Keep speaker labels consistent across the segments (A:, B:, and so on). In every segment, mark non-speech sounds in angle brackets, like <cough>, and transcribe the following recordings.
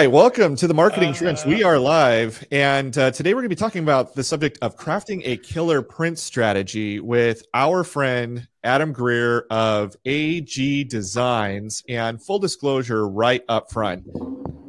A: right, welcome to the Marketing uh, Trench. We are live, and uh, today we're going to be talking about the subject of crafting a killer print strategy with our friend Adam Greer of AG Designs. And full disclosure, right up front,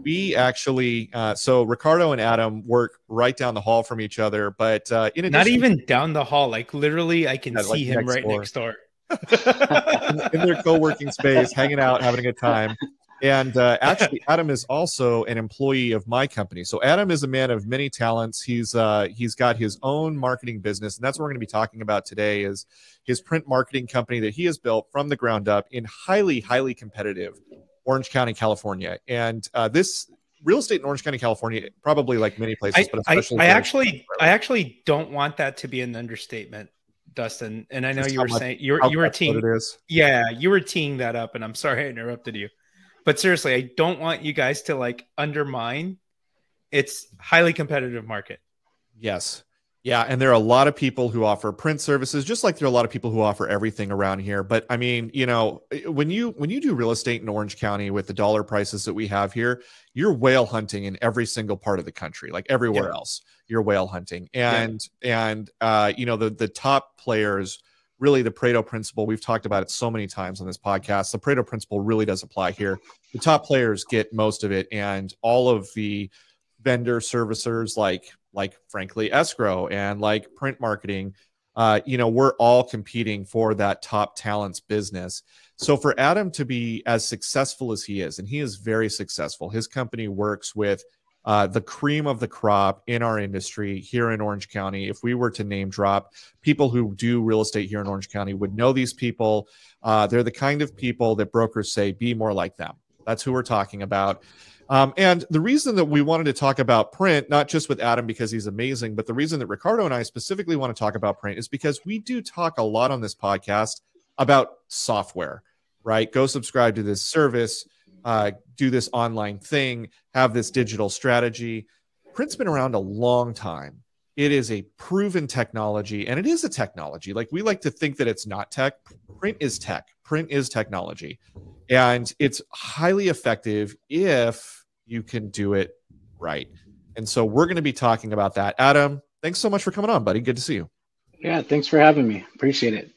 A: we actually, uh, so Ricardo and Adam work right down the hall from each other, but uh, in addition,
B: not even down the hall, like literally, I can see like him right door. next door.
A: in, <laughs> in their co-working space, hanging out, having a good time. And uh, <laughs> actually, Adam is also an employee of my company. So Adam is a man of many talents. He's uh, he's got his own marketing business, and that's what we're going to be talking about today. Is his print marketing company that he has built from the ground up in highly highly competitive Orange County, California. And uh, this real estate in Orange County, California, probably like many places,
B: I, but especially I, I actually I actually don't want that to be an understatement. Dustin, and I know Just you were much, saying you were you were teeing, yeah, you were teeing that up, and I'm sorry I interrupted you. But seriously, I don't want you guys to like undermine its highly competitive market.
A: Yes. Yeah, and there are a lot of people who offer print services, just like there are a lot of people who offer everything around here. But I mean, you know, when you when you do real estate in Orange County with the dollar prices that we have here, you're whale hunting in every single part of the country, like everywhere yeah. else. You're whale hunting, and yeah. and uh, you know the the top players really the Pareto principle. We've talked about it so many times on this podcast. The Pareto principle really does apply here. The top players get most of it, and all of the vendor servicers like like frankly escrow and like print marketing uh, you know we're all competing for that top talents business so for adam to be as successful as he is and he is very successful his company works with uh, the cream of the crop in our industry here in Orange County. If we were to name drop people who do real estate here in Orange County, would know these people. Uh, they're the kind of people that brokers say be more like them. That's who we're talking about. Um, and the reason that we wanted to talk about print, not just with Adam because he's amazing, but the reason that Ricardo and I specifically want to talk about print is because we do talk a lot on this podcast about software, right? Go subscribe to this service uh, do this online thing, have this digital strategy. Print's been around a long time. It is a proven technology, and it is a technology. Like we like to think that it's not tech. Print is tech. Print is technology, and it's highly effective if you can do it right. And so we're going to be talking about that. Adam, thanks so much for coming on, buddy. Good to see you.
C: Yeah, thanks for having me. Appreciate it.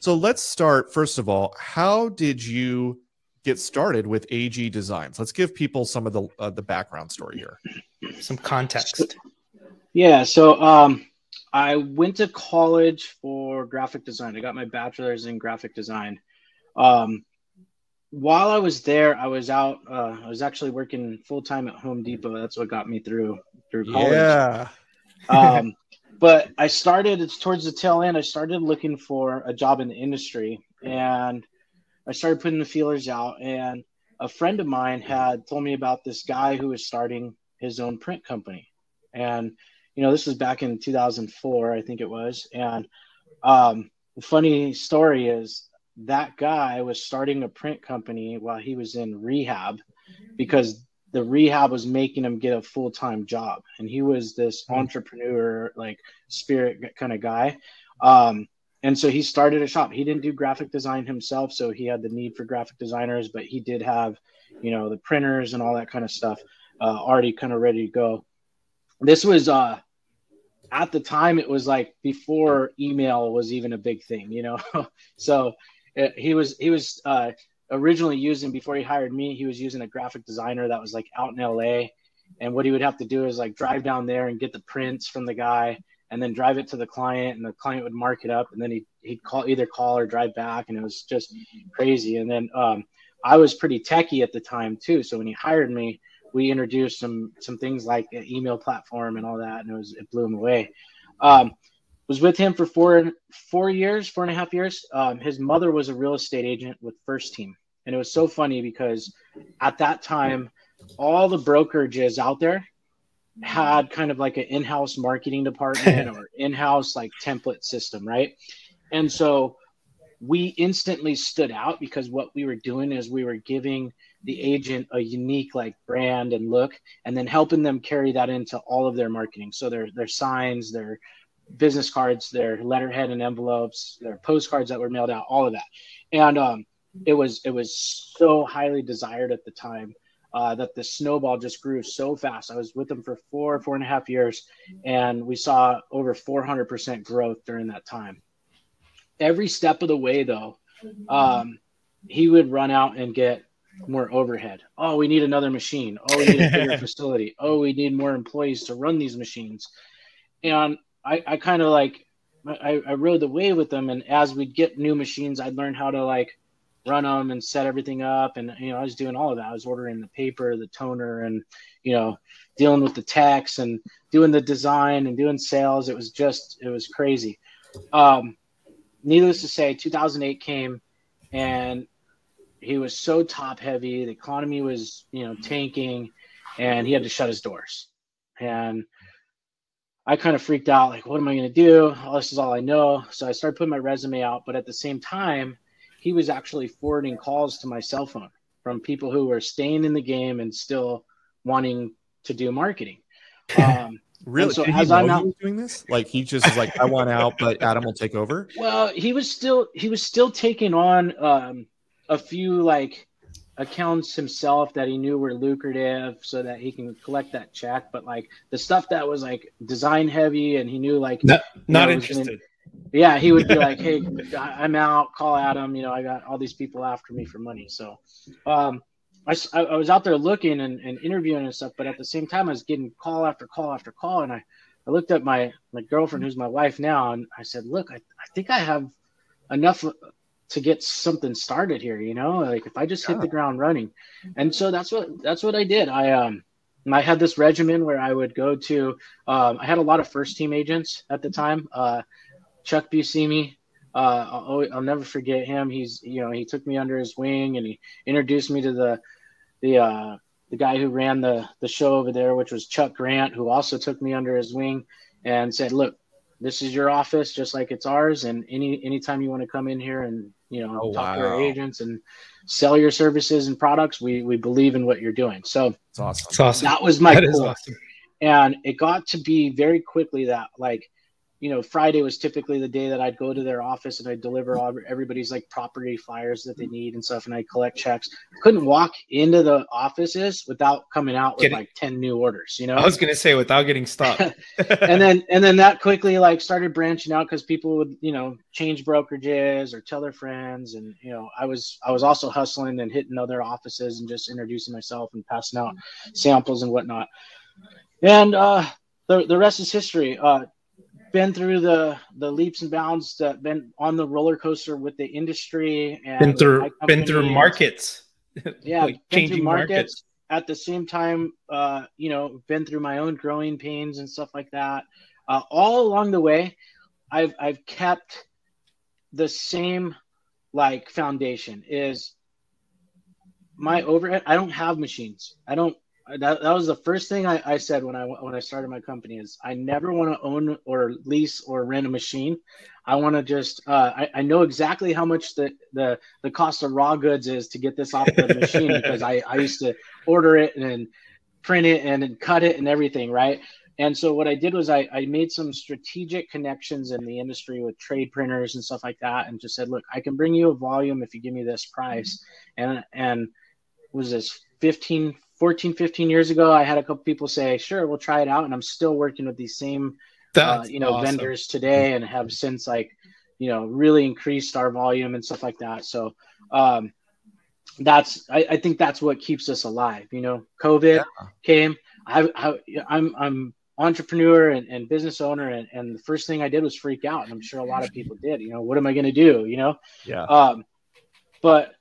A: So let's start. First of all, how did you get started with AG Designs. Let's give people some of the uh, the background story here,
B: some context.
C: Yeah, so um, I went to college for graphic design. I got my bachelor's in graphic design. Um, while I was there, I was out. Uh, I was actually working full time at Home Depot. That's what got me through through college.
A: Yeah.
C: um, <laughs> but I started. It's towards the tail end. I started looking for a job in the industry, and I started putting the feelers out, and a friend of mine had told me about this guy who was starting his own print company. And, you know, this was back in 2004, I think it was. And um, the funny story is that guy was starting a print company while he was in rehab because the rehab was making him get a full time job. And he was this hmm. entrepreneur, like spirit kind of guy. Um, and so he started a shop. He didn't do graphic design himself so he had the need for graphic designers but he did have you know the printers and all that kind of stuff uh, already kind of ready to go. This was uh at the time it was like before email was even a big thing you know? <laughs> So it, uh, he was he was uh originally using before he hired me he was using a graphic designer that was like out in la and what he would have to do is like drive down there and get the prints from the guy and then drive it to the client and the client would mark it up and then he, he'd call either call or drive back and it was just crazy. And then um, i was pretty techy at the time too. So when he hired me we introduced some some things like an email platform and all that and it was it blew him away. Um, was with him for four four years four and a half years. Um, his mother was a real estate agent with first team. And it was so funny because at that time all the brokerages out there had kind of like an in-house marketing department <laughs> or in-house like template system, right? And so we instantly stood out because what we were doing is we were giving the agent a unique like brand and look and then helping them carry that into all of their marketing. So their their signs their business cards their letterhead and envelopes their postcards that were mailed out all of that. And um, it was it was so highly desired at the time uh, that the snowball just grew so fast. I was with them for four, four and a half years, and we saw over 400% growth during that time. Every step of the way, though, um, he would run out and get more overhead. Oh, we need another machine. Oh, we need a bigger <laughs> facility. Oh, we need more employees to run these machines. And I, I kind of like, I, I rode the wave with them. And as we'd get new machines, I'd learn how to like run them and set everything up. And, you know, I was doing all of that. I was ordering the paper, the toner, and, you know, dealing with the techs and doing the design and doing sales. It was just, it was crazy. Um, needless to say, 2008 came and he was so top heavy. The economy was, you know, tanking and he had to shut his doors. And I kind of freaked out, like, what am I going to do? This is all I know. So I started putting my resume out. But at the same time, he was actually forwarding calls to my cell phone from people who were staying in the game and still wanting to do marketing. <laughs> Um,
A: really? So Did as I'm out, doing this, like he just is like, I want out, but Adam will take over.
C: Well, he was still he was still taking on um, a few like accounts himself that he knew were lucrative so that he can collect that check but like the stuff that was like design heavy and he knew like
B: not, not know, interested gonna,
C: yeah, he would be <laughs> like, "Hey, I'm out. Call Adam. You know, I got all these people after me for money." So, um, I, I was out there looking and, and interviewing and stuff, but at the same time, I was getting call after call after call, and I, I looked at my my girlfriend, who's my wife now, and I said, "Look, I, I think I have enough to get something started here. You know, like if I just hit the ground running." And so that's what that's what I did. I um. I had this regimen where I would go to. Um, I had a lot of first team agents at the time. Uh, Chuck Buscemi. Uh, I'll, I'll, never forget him. He's you know he took me under his wing and he introduced me to the the uh, the guy who ran the the show over there, which was Chuck Grant, who also took me under his wing and said, "Look, this is your office, just like it's ours, and any anytime you want to come in here and you know oh, talk wow. to our agents and sell your services and products, we we believe in what you're doing." So
A: it's awesome.
B: It's awesome.
C: That was my that awesome. And it got to be very quickly that like you know, Friday was typically the day that I'd go to their office and I'd deliver all everybody's like property flyers that they need and stuff, and I'd collect checks. Couldn't walk into the offices without coming out with getting, like ten new orders. You know, I
B: was gonna say without getting stopped. <laughs>
C: and then and then that quickly like started branching out because people would you know change brokerages or tell their friends, and you know I was I was also hustling and hitting other offices and just introducing myself and passing out samples and whatnot. And uh, the the rest is history. Uh, been through the the leaps and bounds that been on the roller coaster with the industry and
B: been through been through markets <laughs>
C: yeah like changing markets. markets. at the same time uh you know been through my own growing pains and stuff like that uh, all along the way i've i've kept the same like foundation is my overhead i don't have machines i don't that, that was the first thing I, I said when I when I started my company is I never want to own or lease or rent a machine. I want to just uh, I, I know exactly how much the, the the cost of raw goods is to get this off the <laughs> machine because I, I used to order it and print it and cut it and everything right. And so what I did was I, I made some strategic connections in the industry with trade printers and stuff like that, and just said, look, I can bring you a volume if you give me this price. And and was this 15 14, 15 years ago, I had a couple people say, sure, we'll try it out. And I'm still working with these same, uh, you know, awesome. vendors today and have since like, you know, really increased our volume and stuff like that. So, um, that's, I, I think that's what keeps us alive. You know, COVID yeah. came, I, I, I'm, I'm entrepreneur and, and business owner. And, and the first thing I did was freak out. And I'm sure a lot of people did, you know, what am I going to do? You know?
A: Yeah.
C: Um, but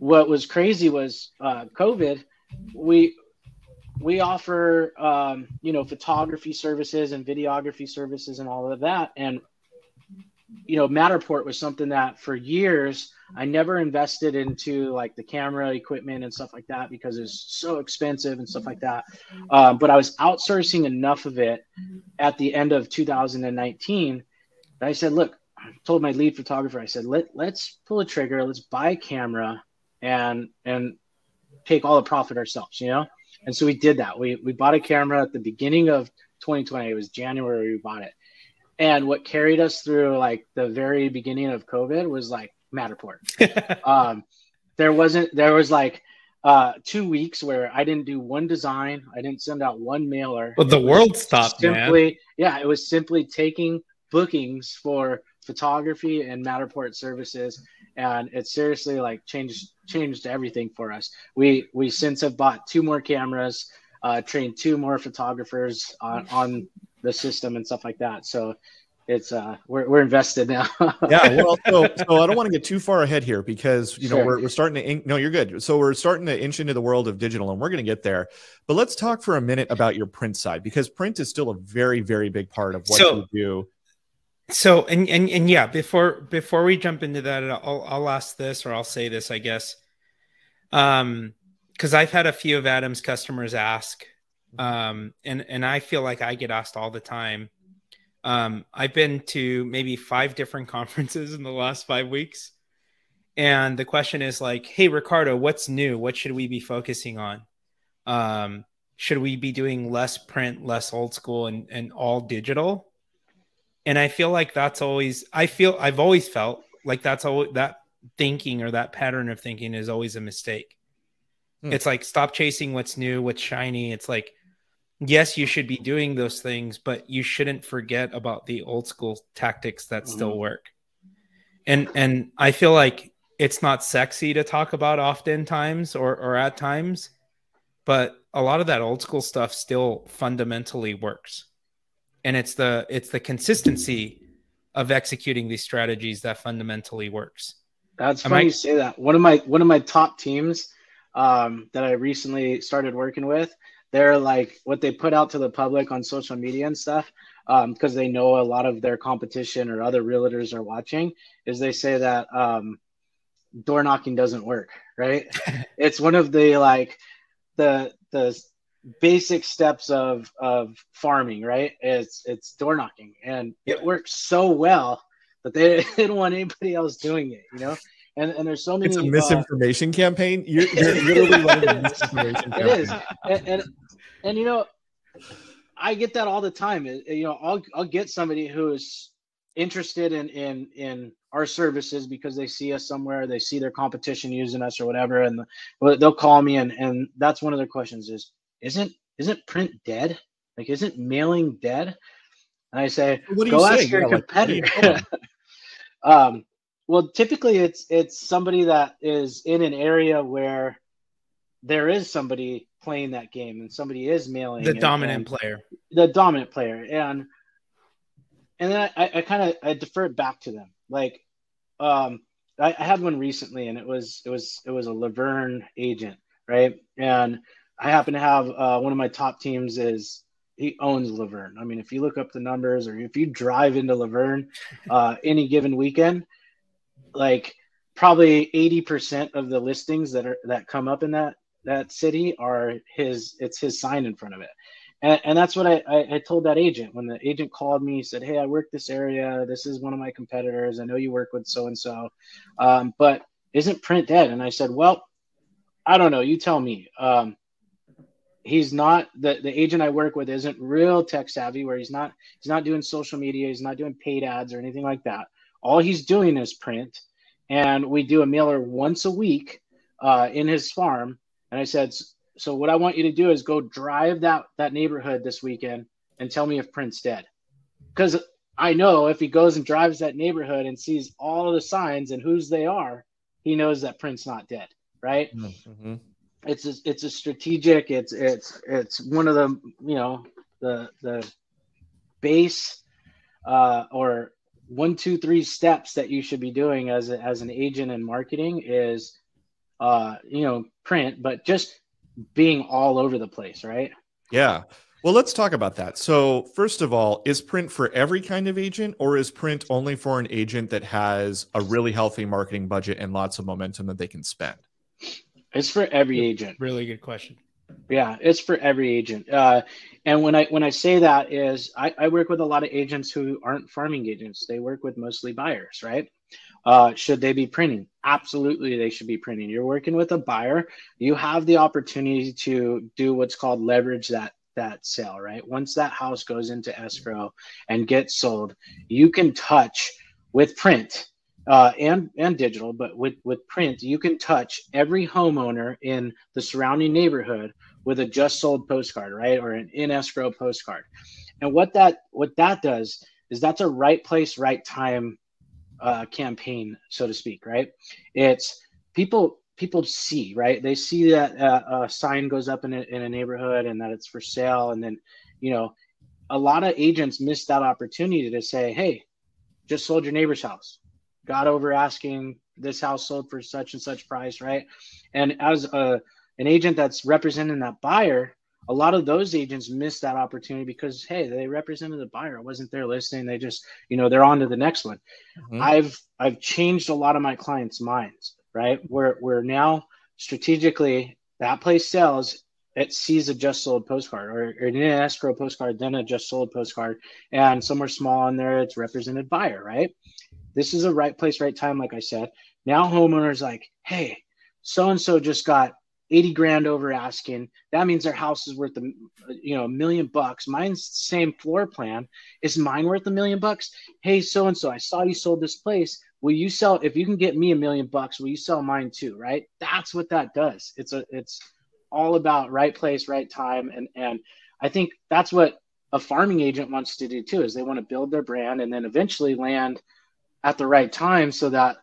C: what was crazy was, uh, COVID, we we offer um, you know photography services and videography services and all of that. And you know matterport was something that for years i never invested into like the camera equipment and stuff like that because it's so expensive and stuff like that. Um, but i was outsourcing enough of it at the end of 2019 that i said look I told my lead photographer i said Let, let's pull a trigger let's buy a camera and and take all the profit ourselves, you know? And so we did that. We, we bought a camera at the beginning of 2020. It was January we bought it. And what carried us through like the very beginning of COVID was like Matterport. <laughs> um, there wasn't, there was like, uh, two weeks where I didn't do one design, I didn't send out one mailer.
B: But the world stopped. Simply, man.
C: yeah, it was simply taking bookings for photography and Matterport services, and it seriously like changed changed everything for us. We we since have bought two more cameras, uh, trained two more photographers on on the system and stuff like that. So it's uh we're, we're invested now <laughs>
A: yeah well so, so i don't want to get too far ahead here because you know sure. we're, we're starting to ink no you're good so we're starting to inch into the world of digital and we're going to get there but let's talk for a minute about your print side because print is still a very very big part of what so, you do
B: so and, and and yeah before before we jump into that i'll i'll ask this or i'll say this i guess um because i've had a few of adam's customers ask um and and i feel like i get asked all the time um, I've been to maybe five different <laughs> conferences in the last five weeks. And the question is like, hey, Ricardo, what's new? What should we be focusing on? Um, should we be doing less print, less old school, and, and all digital? And I feel like that's always, I feel, I've always felt like that's all that thinking or that pattern of thinking is always a mistake. Hmm. It's like, stop chasing what's new, what's shiny. It's like, yes, you should be doing those things, but you shouldn't forget about the old school tactics that mm-hmm. still work. And and I feel like it's not sexy to talk about oftentimes or or at times, but a lot of that old school stuff still fundamentally works. And it's the it's the consistency of executing these strategies that fundamentally works.
C: That's Am funny I- you say that. One of my one of my top teams um, that I recently started working with, they're like what they put out to the public on social media and stuff because um, they know a lot of their competition or other realtors are watching is they say that um, door knocking doesn't work right <laughs> it's one of the like the the basic steps of of farming right it's it's door knocking and it works so well that they, <laughs> they didn't want anybody else doing it you know and, and there's so many.
A: It's a misinformation uh, campaign. You're, you're literally running a misinformation campaign. <laughs>
C: It is, and, and, and you know, I get that all the time. You know, I'll I'll get somebody who's interested in in in our services because they see us somewhere, they see their competition using us or whatever, and they'll call me and and that's one of their questions is isn't isn't print dead? Like isn't mailing dead? And I say, what do you go ask your yeah, competitor. <laughs> Um, well, typically it's it's somebody that is in an area where there is somebody playing that game and somebody is mailing
B: the and, dominant and player
C: the dominant player and and then i, I kind of i defer it back to them like um I, I, had one recently and it was it was it was a La Verne agent right and i happen to have uh, one of my top teams is he owns La Verne. I mean if you look up the numbers or if you drive into La Verne uh, <laughs> any given weekend like probably 80% of the listings that are that come up in that that city are his it's his sign in front of it. And, and that's what I, I, I told that agent when the agent called me he said hey i work this area. This is one of my competitors. I know you work with so and so but isn't print dead? And i said well i don't know. You tell me. Um, he's not the, the agent i work with isn't real tech savvy where he's not he's not doing social media he's not doing paid ads or anything like that all he's doing is print and we do a mailer once a week uh, in his farm and I said, so what I want you to do is go drive that that neighborhood this weekend and tell me if Print's dead. Because I know if he goes and drives that neighborhood and sees all of the signs and whose they are, he knows that Print's not dead, right? Mm-hmm. It's a, it's a strategic. It's it's it's one of the you know the the base uh, or one two three steps that you should be doing as a, as an agent in marketing is uh, you know, print, but just being all over the place, right?
A: Yeah. Well, let's talk about that. So, first of all, is print for every kind of agent, or is print only for an agent that has a really healthy marketing budget and lots of momentum that they can spend?
C: It's for every agent.
B: Really good question.
C: Yeah, it's for every agent. Uh, and when I when I say that is I, I work with a lot of agents who aren't farming agents. They work with mostly buyers, right? Uh, should they be printing? Absolutely, they should be printing. You're working with a buyer. You have the opportunity to do what's called leverage that that sale, right? Once that house goes into escrow and gets sold, you can touch with print uh, and and digital, but with with print, you can touch every homeowner in the surrounding neighborhood with a just sold postcard, right, or an in escrow postcard. And what that what that does is that's a right place, right time uh, campaign, so to speak, right? It's people people see right they see that uh, a sign goes up in a, in a neighborhood and that it's for sale and then you know a lot of agents miss that opportunity to say hey just sold your neighbor's house got over asking this house sold for such and such price right and as a an agent that's representing that buyer a lot of those agents miss that opportunity because hey they represented the buyer it wasn't their listing they just you know they're on to the next one mm-hmm. i've i've changed a lot of my clients minds right? We're we're now strategically that place sells, it sees a just sold postcard or, or an escrow postcard, then a just sold postcard, and somewhere small in there it's represented buyer, right? This is a right place, right time, like I said. Now homeowners like, hey, so and so just got 80 grand over asking. That means their house is worth a you know a million bucks. Mine's same floor plan. Is mine worth a million bucks? Hey, so and so, I saw you sold this place will you sell if you can get me a million bucks will you sell mine too right that's what that does it's a it's all about right place right time and and i think that's what a farming agent wants to do too is they want to build their brand and then eventually land at the right time so that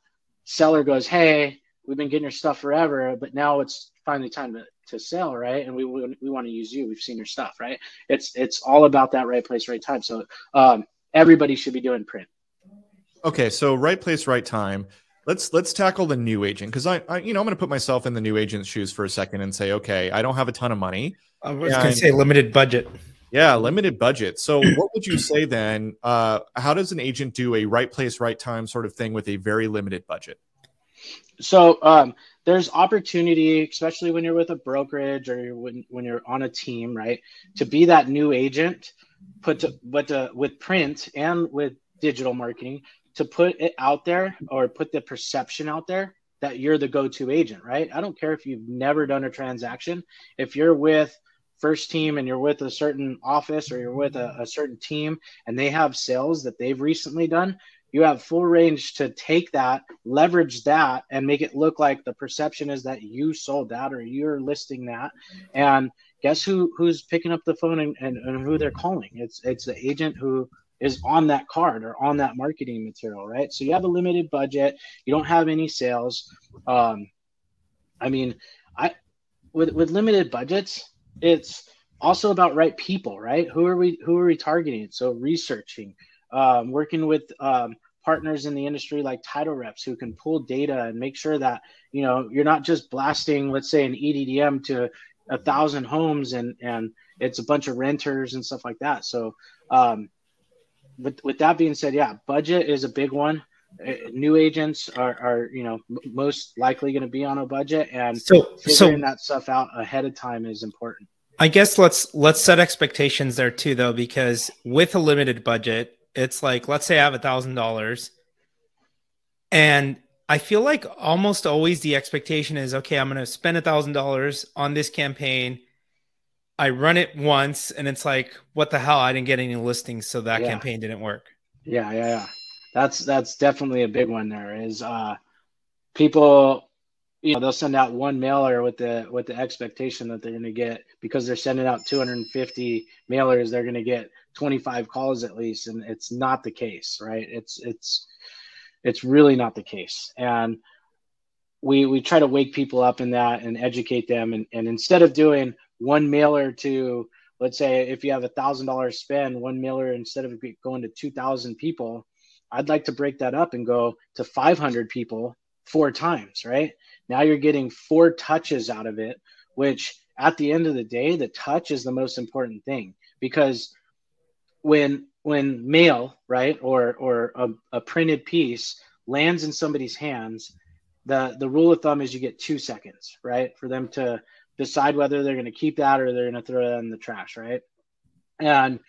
C: seller goes hey we've been getting your stuff forever but now it's finally time to, to sell right and we, we, we want to use you we've seen your stuff right it's it's all about that right place right time so um, everybody should be doing print
A: Okay, so right place, right time. Let's let's tackle the new agent because I, I, you know I'm going to put myself in the new agent's shoes for a second and say, okay, I don't have a ton of money.
B: I was going to say limited budget.
A: Yeah, limited budget. So what would you say then? Uh, how does an agent do a right place, right time sort of thing with a very limited budget?
C: So um, there's opportunity, especially when you're with a brokerage or when, when you're on a team, right? To be that new agent, put to, but uh, with print and with digital marketing, to put it out there or put the perception out there that you're the go-to agent, right? I don't care if you've never done a transaction. If you're with first team and you're with a certain office or you're with a, a, certain team and they have sales that they've recently done, you have full range to take that, leverage that, and make it look like the perception is that you sold that or you're listing that. And guess who who's picking up the phone and, and, and who they're calling? It's it's the agent who is on that card or on that marketing material, right? So you have a limited budget, you don't have any sales. Um, I mean, I with with limited budgets, it's also about right people, right? Who are we who are we targeting? So researching, um, working with um, partners in the industry like title reps who can pull data and make sure that you know you're not just blasting, let's say, an EDDM to a thousand homes and and it's a bunch of renters and stuff like that. So um, with with that being said, yeah, budget is a big one. Uh, new agents are, are you know most likely going to be on a budget, and so figuring so, that stuff out ahead of time is important.
B: I guess let's let's set expectations there too, though, because with a limited budget, it's like let's say I have a thousand dollars, and I feel like almost always the expectation is okay, I'm going to spend a thousand dollars on this campaign I run it once and it's like, what the hell? I didn't get any listings, so that yeah. campaign didn't work.
C: Yeah, yeah, yeah. That's that's definitely a big one. There is uh, people, you know, they'll send out one mailer with the with the expectation that they're going to get because they're sending out 250 mailers, they're going to get 25 calls at least, and it's not the case, right? It's it's it's really not the case, and we we try to wake people up in that and educate them, and and instead of doing one mailer to let's say if you have a thousand dollars spend one mailer instead of going to 2000 people i'd like to break that up and go to 500 people four times right now you're getting four touches out of it which at the end of the day the touch is the most important thing because when when mail right or or a, a printed piece lands in somebody's hands the the rule of thumb is you get two seconds right for them to decide whether they're going to keep that or they're going to throw it in the trash, right? And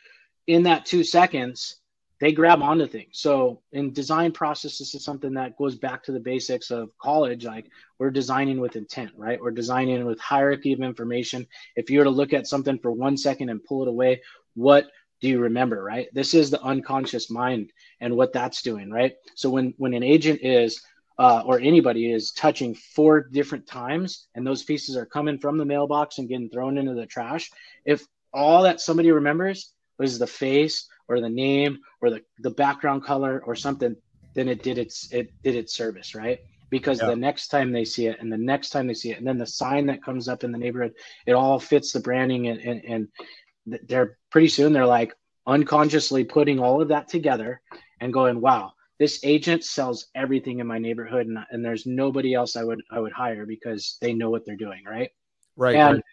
C: in that two seconds, they grab onto things. So in design process, this is something that goes back to the basics of college. Like we're designing with intent, right? We're designing with hierarchy of information. If you were to look at something for one second and pull it away, what do you remember right this is the unconscious mind and what that's doing right so when when an agent is uh, or anybody is touching four different times and those pieces are coming from the mailbox and getting thrown into the trash if all that somebody remembers was the face or the name or the, the background color or something then it did its it did its service right because yeah. the next time they see it and the next time they see it and then the sign that comes up in the neighborhood it all fits the branding and and, and they're pretty soon they're like unconsciously putting all of that together and going wow this agent sells everything in my neighborhood and, and there's nobody else i would i would hire because they know what they're doing right
A: right
C: and
A: right.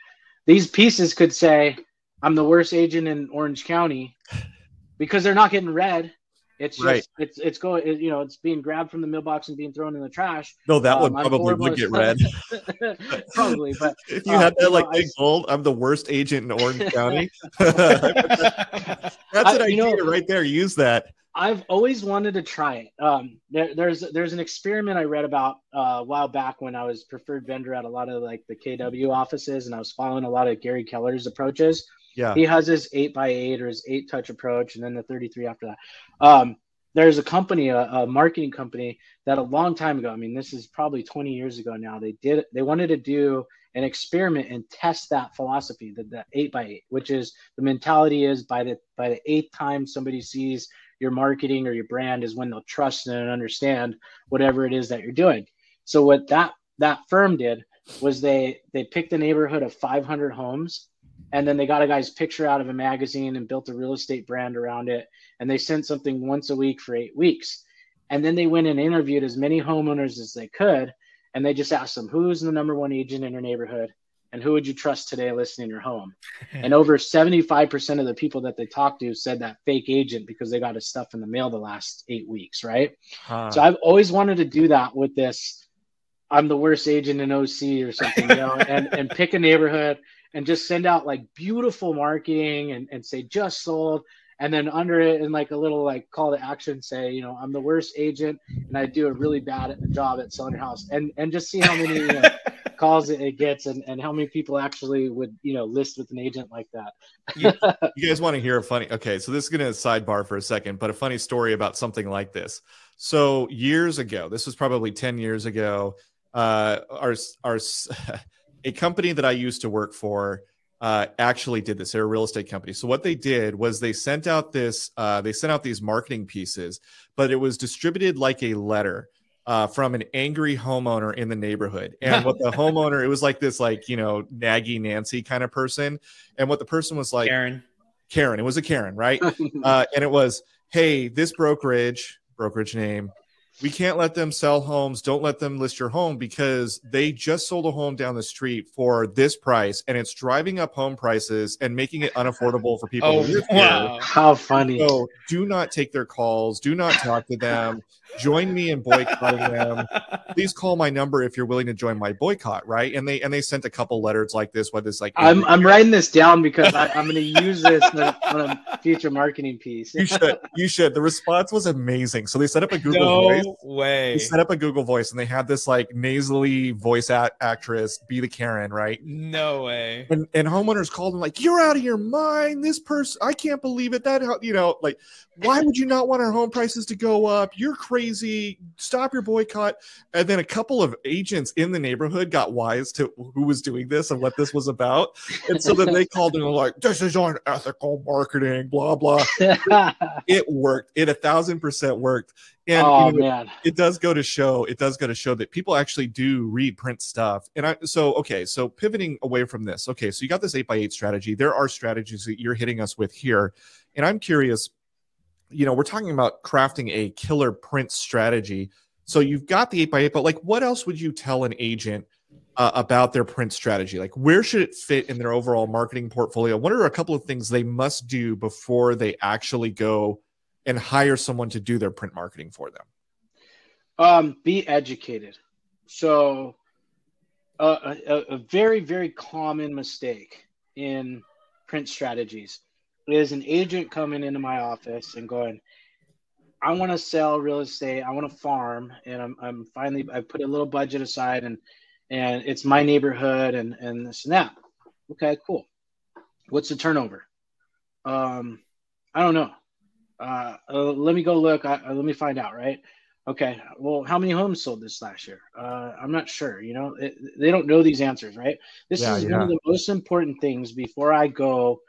C: these pieces could say i'm the worst agent in orange county because they're not getting read it's just right. it's it's going it, you know it's being grabbed from the mailbox and being thrown in the trash.
A: No, that um, one probably would get read. <laughs>
C: probably, but <laughs>
A: if you um, had that like know, big I, gold, I'm the worst agent in Orange <laughs> County. That's an I, idea know, right there. Use that.
C: I've always wanted to try it. Um, there, there's there's an experiment I read about uh, a while back when I was preferred vendor at a lot of like the KW offices, and I was following a lot of Gary Keller's approaches.
A: Yeah.
C: He has his eight by eight or his eight touch approach, and then the 33 after that. Um, there's a company, a, a, marketing company that a long time ago, I mean, this is probably 20 years ago now, they did, they wanted to do an experiment and test that philosophy, the, the eight by eight, which is the mentality is by the, by the eighth time somebody sees your marketing or your brand is when they'll trust and understand whatever it is that you're doing. So what that, that firm did was they, they picked a neighborhood of 500 homes and then they got a guy's picture out of a magazine and built a real estate brand around it. And they sent something once a week for eight weeks. And then they went and interviewed as many homeowners as they could. And they just asked them who's the number one agent in your neighborhood? And who would you trust today listing your home? <laughs> And over 75% of the people that they talked to said that fake agent because they got his stuff in the mail the last eight weeks right? Huh. so i've always wanted to do that with this i'm the worst agent in oc or something you know and, and pick a neighborhood and just send out like beautiful marketing and, and say just sold. And then under it in like a little like call to action say you know i'm the worst agent and i do a really bad job at selling your house. And and just see how many you know, <laughs> calls it, gets and, and how many people actually would you know list with an agent like that.
A: You, <laughs> you guys want to hear a funny okay so this is going to sidebar for a second but a funny story about something like this. So years ago this was probably 10 years ago uh our our <laughs> a company that I used to work for uh, actually did this. They're a real estate company. So what they did was they sent out this, uh, they sent out these marketing pieces, but it was distributed like a letter. Uh, from an angry homeowner in the neighborhood. <laughs> And what the homeowner, it was like this, like, you know, naggy Nancy kind of person. And what the person was like,
B: Karen.
A: Karen, it was a Karen, right? <laughs> uh, and it was, hey, this brokerage, brokerage name, we can't let them sell homes. Don't let them list your home because they just sold a home down the street for this price and it's driving up home prices and making it unaffordable for people.
C: Oh, wow. How funny.
A: So do not take their calls. Do not talk to them. Join me in boycotting them. <laughs> Please call my number if you're willing to join my boycott, right? And they and they sent a couple letters like this, what is like
C: I'm I'm writing this down because I, am gonna <laughs> use this on a future marketing piece.
A: you should you should. The response was amazing. So they set up a Google
B: no
A: voice.
B: way.
A: They set up a Google voice and they had this like nasally voice at actress be the Karen, right?
B: No way.
A: And and homeowners called them like, You're out of your mind. This person, I can't believe it. That you know, like why would you not want our home prices to go up? You're crazy. Stop your boycott. And then a couple of agents in the neighborhood got wise to who was doing this and what this was about. And so then they <laughs> called and were like, this is unethical marketing, blah, blah. <laughs> it worked. It a thousand percent worked. And
C: oh, you know,
A: it, does go to show, it does go to show that people actually do read print stuff. And I so okay, so pivoting away from this. Okay, so you got this eight by eight strategy. There are strategies that you're hitting us with here. And I'm curious you know, we're talking about crafting a killer print strategy. So you've got the eight by eight, but like what else would you tell an agent uh, about their print strategy? Like where should it fit in their overall marketing portfolio? What are a couple of things they must do before they actually go and hire someone to do their print marketing for them?
C: Um, be educated. So uh, a, a very, very common mistake in print strategies is an agent coming into my office and going, I want to sell real estate. I want to farm, and I'm, I'm finally I put a little budget aside, and and it's my neighborhood, and and this and that. Okay, cool. What's the turnover? Um, I don't know. Uh, uh, let me go look. I, uh, let me find out. Right. Okay. Well, how many homes sold this last year? Uh, I'm not sure. You know, it, they don't know these answers, right? This yeah, is yeah. one of the most important things before I go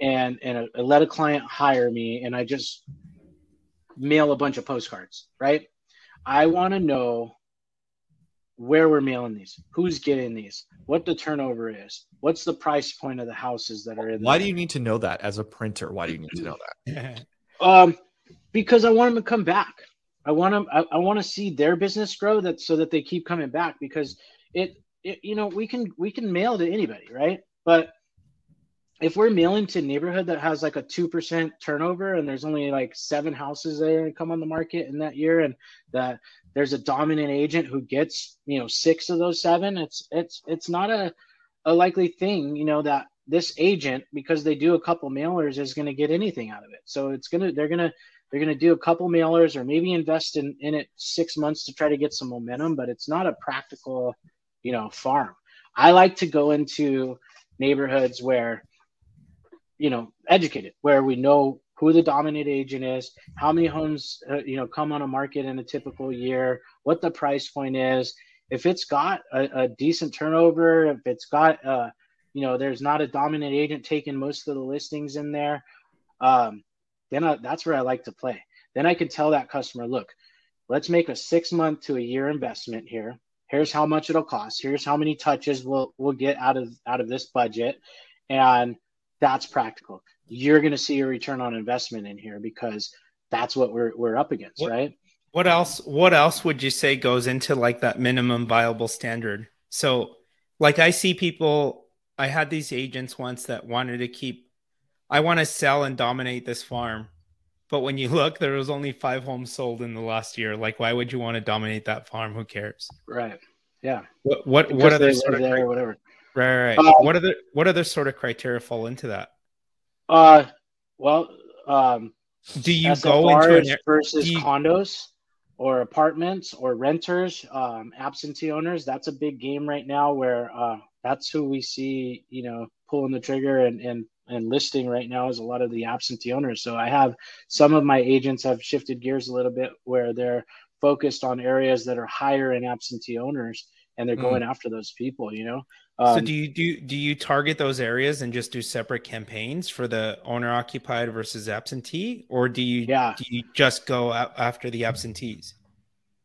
C: and and uh, let a client hire me, and I just mail a bunch of postcards, right? I want to know where we're mailing these, who's getting these, what the turnover is, what's the price point of the houses that are in.
A: Why there. do you need to know that as a printer? Why do you need to know that? <laughs>
C: um, because I want them to come back. I want them. I, I want to see their business grow. That so that they keep coming back because it, it. You know, we can we can mail to anybody, right? But if we're mailing to a neighborhood that has like a 2% turnover and there's only like seven houses there to come on the market in that year and that there's a dominant agent who gets you know six of those seven it's it's it's not a, a likely thing you know that this agent because they do a couple mailers is going to get anything out of it. So it's going to they're going to they're going to do a couple mailers or maybe invest in in it six months to try to get some momentum but it's not a practical you know farm. I like to go into neighborhoods where you know educated where we know who the dominant agent is, how many homes uh, you know come on a market in a typical year, what the price point is. If it's got a, a decent turnover, if it's got uh, you know there's not a dominant agent taking most of the listings in there, um, then I, that's where I like to play. Then I can tell that customer, look, let's make a six month to a year investment here. Here's how much it'll cost. Here's how many touches we'll we'll get out of out of this budget, and that's practical you're going to see a return on investment in here because that's what we're we're up against,
B: what,
C: right?
B: What else? What else would you say goes into like that minimum viable standard? So, like I see people. I had these agents once that wanted to keep. I want to sell and dominate this farm, but when you look, there was only five homes sold in the last year. Like, why would you want to dominate that farm? Who cares?
C: Right. Yeah.
B: What what because what other sort of there, whatever? Right. right. Um, what other what other sort of criteria fall into that?
C: Uh, well, um,
B: do you go into
C: an, versus you, condos or apartments or renters, um, absentee owners? That's a big game right now where uh, that's who we see, you know, pulling the trigger and and and listing right now is a lot of the absentee owners. So I have some of my agents have shifted gears a little bit where they're focused on areas that are higher in absentee owners and they're mm. going after those people, you know.
B: Um, so do you do do you target those areas and just do separate campaigns for the owner occupied versus absentee, or do you yeah. do you just go after the absentees?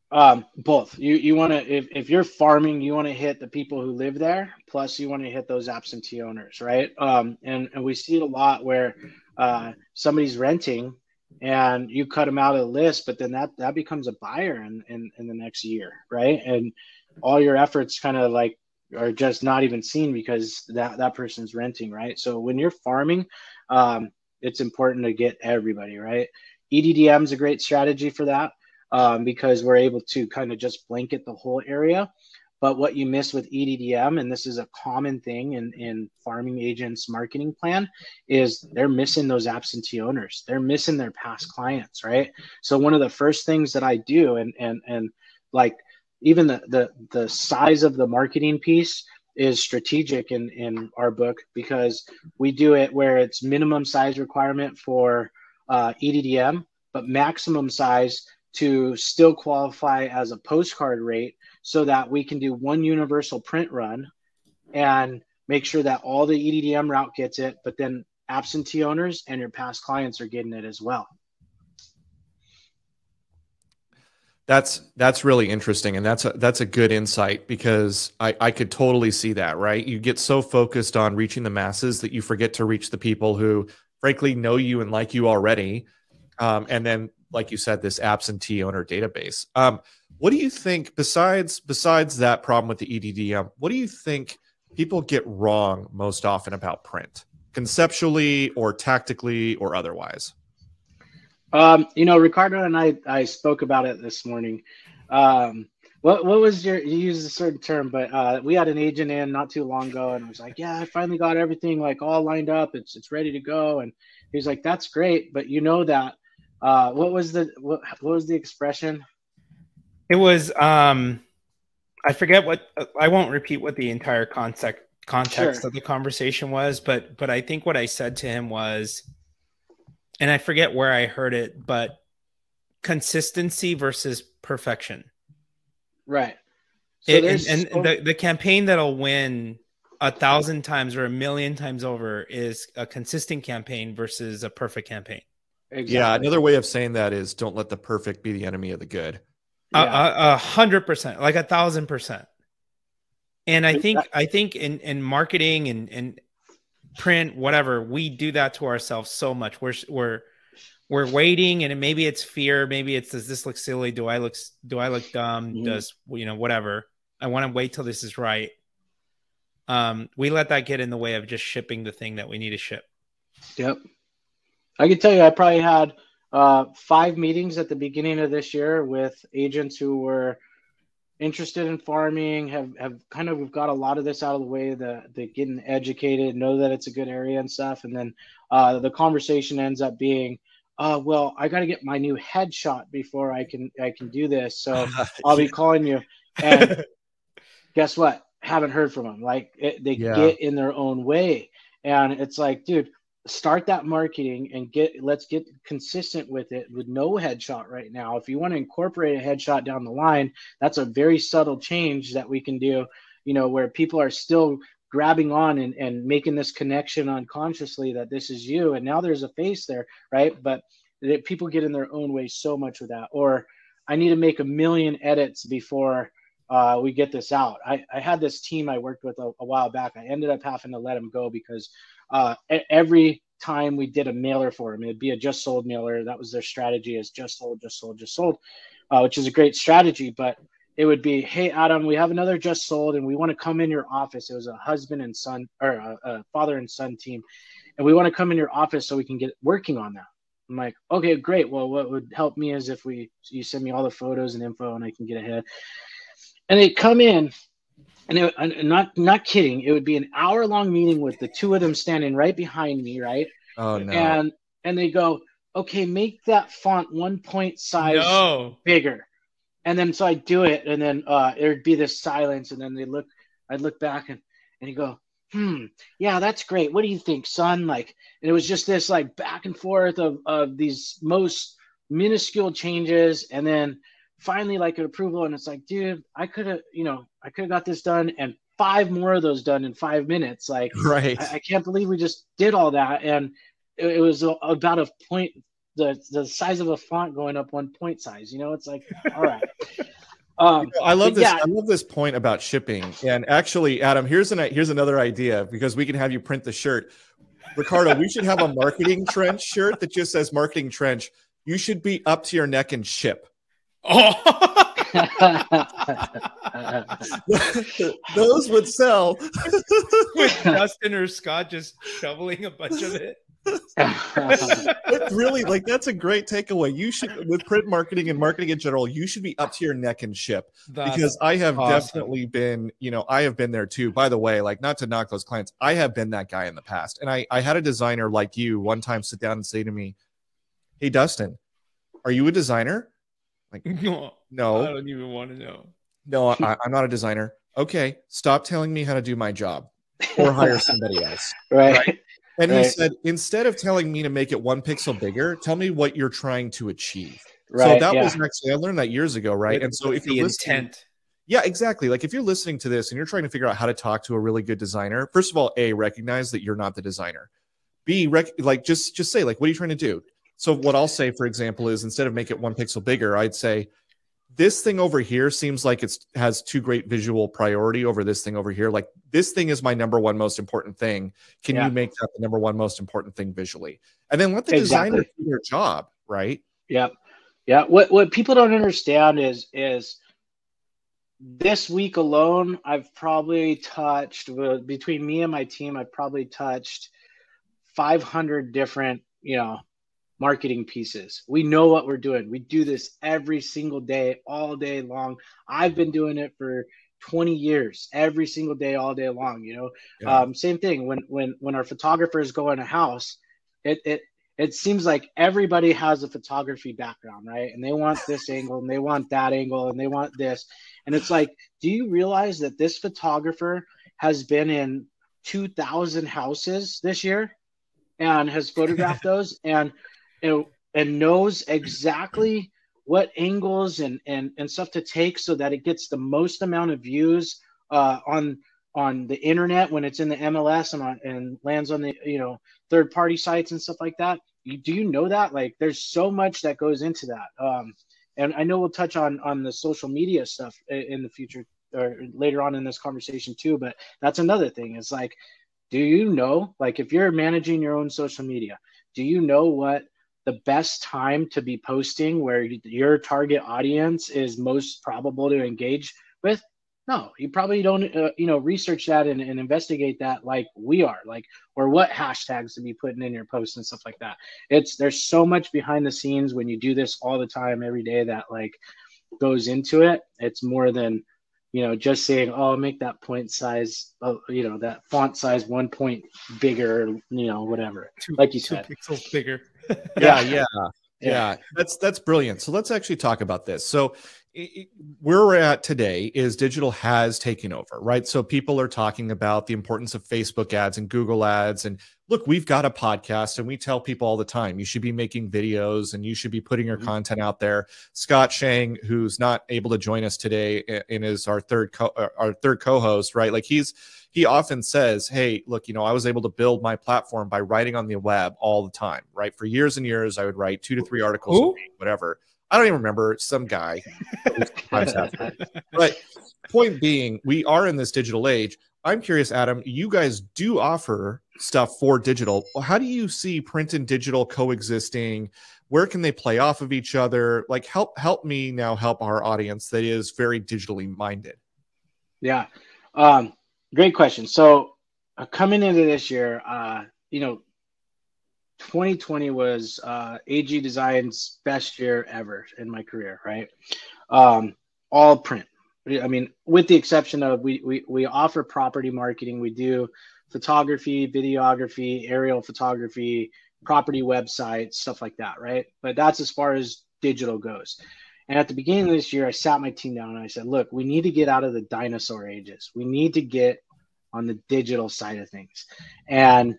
C: Um, both. You you want to if, if you're farming, you want to hit the people who live there. Plus, you want to hit those absentee owners, right? Um, and and we see it a lot where uh, somebody's renting and you cut them out of the list, but then that that becomes a buyer in in, in the next year, right? And all your efforts kind of like are just not even seen because that that person's renting, right? So when you're farming, um, it's important to get everybody right. EDDM is a great strategy for that um, because we're able to kind of just blanket the whole area. But what you miss with EDDM, and this is a common thing in, in farming agents' marketing plan, is they're missing those absentee owners. They're missing their past clients, right? So one of the first things that I do, and and and like even the, the the size of the marketing piece is strategic in in our book because we do it where it's minimum size requirement for uh, EDDM, but maximum size to still qualify as a postcard rate, so that we can do one universal print run and make sure that all the EDDM route gets it, but then absentee owners and your past clients are getting it as well.
A: That's that's really interesting, and that's a that's a good insight because I I could totally see that. Right, you get so focused on reaching the masses that you forget to reach the people who, frankly, know you and like you already, um, and then, like you said, this absentee owner database. Um, what do you think besides besides that problem with the EDDM? What do you think people get wrong most often about print, conceptually or tactically or otherwise?
C: Um, you know, Ricardo and I I spoke about it this morning. Um, what what was your you used a certain term, but uh, we had an agent in not too long ago, and I was like, yeah, I finally got everything like all lined up. It's it's ready to go, and he's like, that's great, but you know that uh, what was the what, what was the expression?
B: It was um, I forget what I won't repeat what the entire context context sure. of the conversation was, but but I think what I said to him was and I forget where I heard it, but consistency versus perfection.
C: Right.
B: So it, and, and so- the, the campaign that'll win a thousand times or a million times over is a consistent campaign versus a perfect campaign.
A: Exactly. Yeah, another way of saying that is don't let the perfect be the enemy of the good.
B: Yeah. A hundred percent, like a thousand percent. And I think I think in in marketing and and print, whatever, we do that to ourselves so much. We're we're we're waiting, and maybe it's fear, maybe it's does this look silly? Do I look do I look dumb? Mm-hmm. Does you know whatever? I want to wait till this is right. Um, we let that get in the way of just shipping the thing that we need to ship.
C: Yep. I can tell you, I probably had uh, five meetings at the beginning of this year with agents who were interested in farming, have, have kind of we've got a lot of this out of the way, the, the getting educated, know that it's a good area and stuff. And then uh, the conversation ends up being, uh, well, I got to get my new headshot before I can I can do this. So <laughs> I'll be calling you. And <laughs> guess what? Haven't heard from them. Like it, they yeah. get in their own way, and it's like, dude, start that marketing and get let's get consistent with it with no headshot right now. If you want to incorporate a headshot down the line that's a very subtle change that we can do you know where people are still grabbing on and, and making this connection unconsciously that this is you and now there's a face there right? But people get in their own way so much with that. Or i need to make a million edits before uh, we get this out I, I had this team i worked with a, a while back i ended up having to let them go because uh, every time we did a mailer for them, it'd be a just sold mailer. That was their strategy is just sold, just sold, just sold, uh, which is a great strategy. But it would be, hey, Adam, we have another just sold and we want to come in your office. It was a husband and son or a, a father and son team. And we want to come in your office so we can get working on that. I'm like, okay, great. Well, what would help me is if we you send me all the photos and info and I can get ahead. And they come in and it, not not kidding, it would be an hour long meeting with the two of them standing right behind me, right?
A: Oh no!
C: And and they go, okay, make that font one point size no. bigger, and then so I do it, and then uh, there'd be this silence, and then they look, I'd look back and and you go, hmm, yeah, that's great. What do you think, son? Like, and it was just this like back and forth of of these most minuscule changes, and then finally like an approval and it's like dude i could have you know i could have got this done and five more of those done in five minutes like
A: right
C: i, I can't believe we just did all that and it, it was a, about a point the the size of a font going up one point size you know it's like all right <laughs>
A: um, you know, I love this. Yeah. I love this point about shipping. And actually, Adam, here's an here's another idea because we can have you print the shirt. Ricardo, we should have a marketing trench shirt that just says marketing trench. You should be up to your neck and ship. Oh. <laughs> Those would sell. <laughs>
B: With Dustin or Scott just shoveling a bunch of it. <laughs>
A: really, like that's a great takeaway. You should, with print marketing and marketing in general, you should be up to your neck and ship that's because I have awesome. definitely been, you know, I have been there too. By the way, like not to knock those clients, I have been that guy in the past, and I I had a designer like you one time sit down and say to me, "Hey, Dustin, are you a designer?" Like, <laughs> no, no,
B: I don't even want to know.
A: No, <laughs> I, I'm not a designer. Okay, stop telling me how to do my job, <laughs> or hire somebody else.
C: right. right?
A: And right. he said, instead of telling me to make it one pixel bigger, tell me what you're trying to achieve. Right. So that yeah. was actually I learned that years ago, right? With, and so if the intent. Yeah, exactly. Like if you're listening to this and you're trying to figure out how to talk to a really good designer, first of all, A, recognize that you're not the designer. B, rec- like just just say like what are you trying to do? So what I'll say, for example, is instead of make it one pixel bigger, I'd say this thing over here seems like it has too great visual priority over this thing over here. Like this thing is my number one most important thing. Can yeah. you make that the number one most important thing visually? And then let the exactly. designer do their job, right?
C: Yep. Yeah. What what people don't understand is is this week alone, I've probably touched between me and my team, I've probably touched 500 different, you know, marketing pieces. We know what we're doing. We do this every single day, all day long. I've been doing it for 20 years, every single day, all day long. You know, yeah. um, same thing when when when our photographers go in a house, it it it seems like everybody has a photography background, right? And they want this <laughs> angle and they want that angle and they want this. And it's like, do you realize that this photographer has been in 2,000 houses this year and has photographed <laughs> those? And and, and knows exactly what angles and, and, and stuff to take so that it gets the most amount of views uh, on on the internet when it's in the MLS and on, and lands on the you know third party sites and stuff like that. Do you know that? Like, there's so much that goes into that. Um, and I know we'll touch on on the social media stuff in the future or later on in this conversation too. But that's another thing. Is like, do you know, like, if you're managing your own social media, do you know what the best time to be posting where your target audience is most probable to engage with? No, you probably don't, uh, you know, research that and, and, investigate that like we are, like, or what hashtags to be putting in your posts and stuff like that. It's there's so much behind the scenes when you do this all the time, every day that like goes into it. It's more than, you know, just saying, oh, make that point size, uh, you know, that font size one point bigger, you know, whatever. Two, like you said,
B: pixels bigger. <laughs>
A: yeah, yeah. Yeah, that's that's brilliant. So let's actually talk about this. So where we're at today is digital has taken over, right? So people are talking about the importance of Facebook ads and Google ads. And look, we've got a podcast and we tell people all the time you should be making videos and you should be putting your mm-hmm. content out there. Scott Shang, who's not able to join us today and is our third co- uh, our third co-host, right? Like he's he often says, Hey, look, you know, I was able to build my platform by writing on the web all the time, right? For years and years, I would write two to three articles, week, whatever I don't even remember some guy. but point being, we are in this digital age. I'm curious, Adam. You guys do offer stuff for digital. How do you see print and digital coexisting? Where can they play off of each other? Like, help help me now. Help our audience that is very digitally minded.
C: Yeah, um, great question. So uh, coming into this year, uh, you know, 2020 was uh, AG Design's best year ever in my career, right? Um, all print. I mean, with the exception of we, we, we offer property marketing, we do photography, videography, aerial photography, property websites, stuff like that, right? But that's as far as digital goes. And at the beginning of this year, I sat my team down and I said, look, we need to get out of the dinosaur ages. We need to get on the digital side of things. And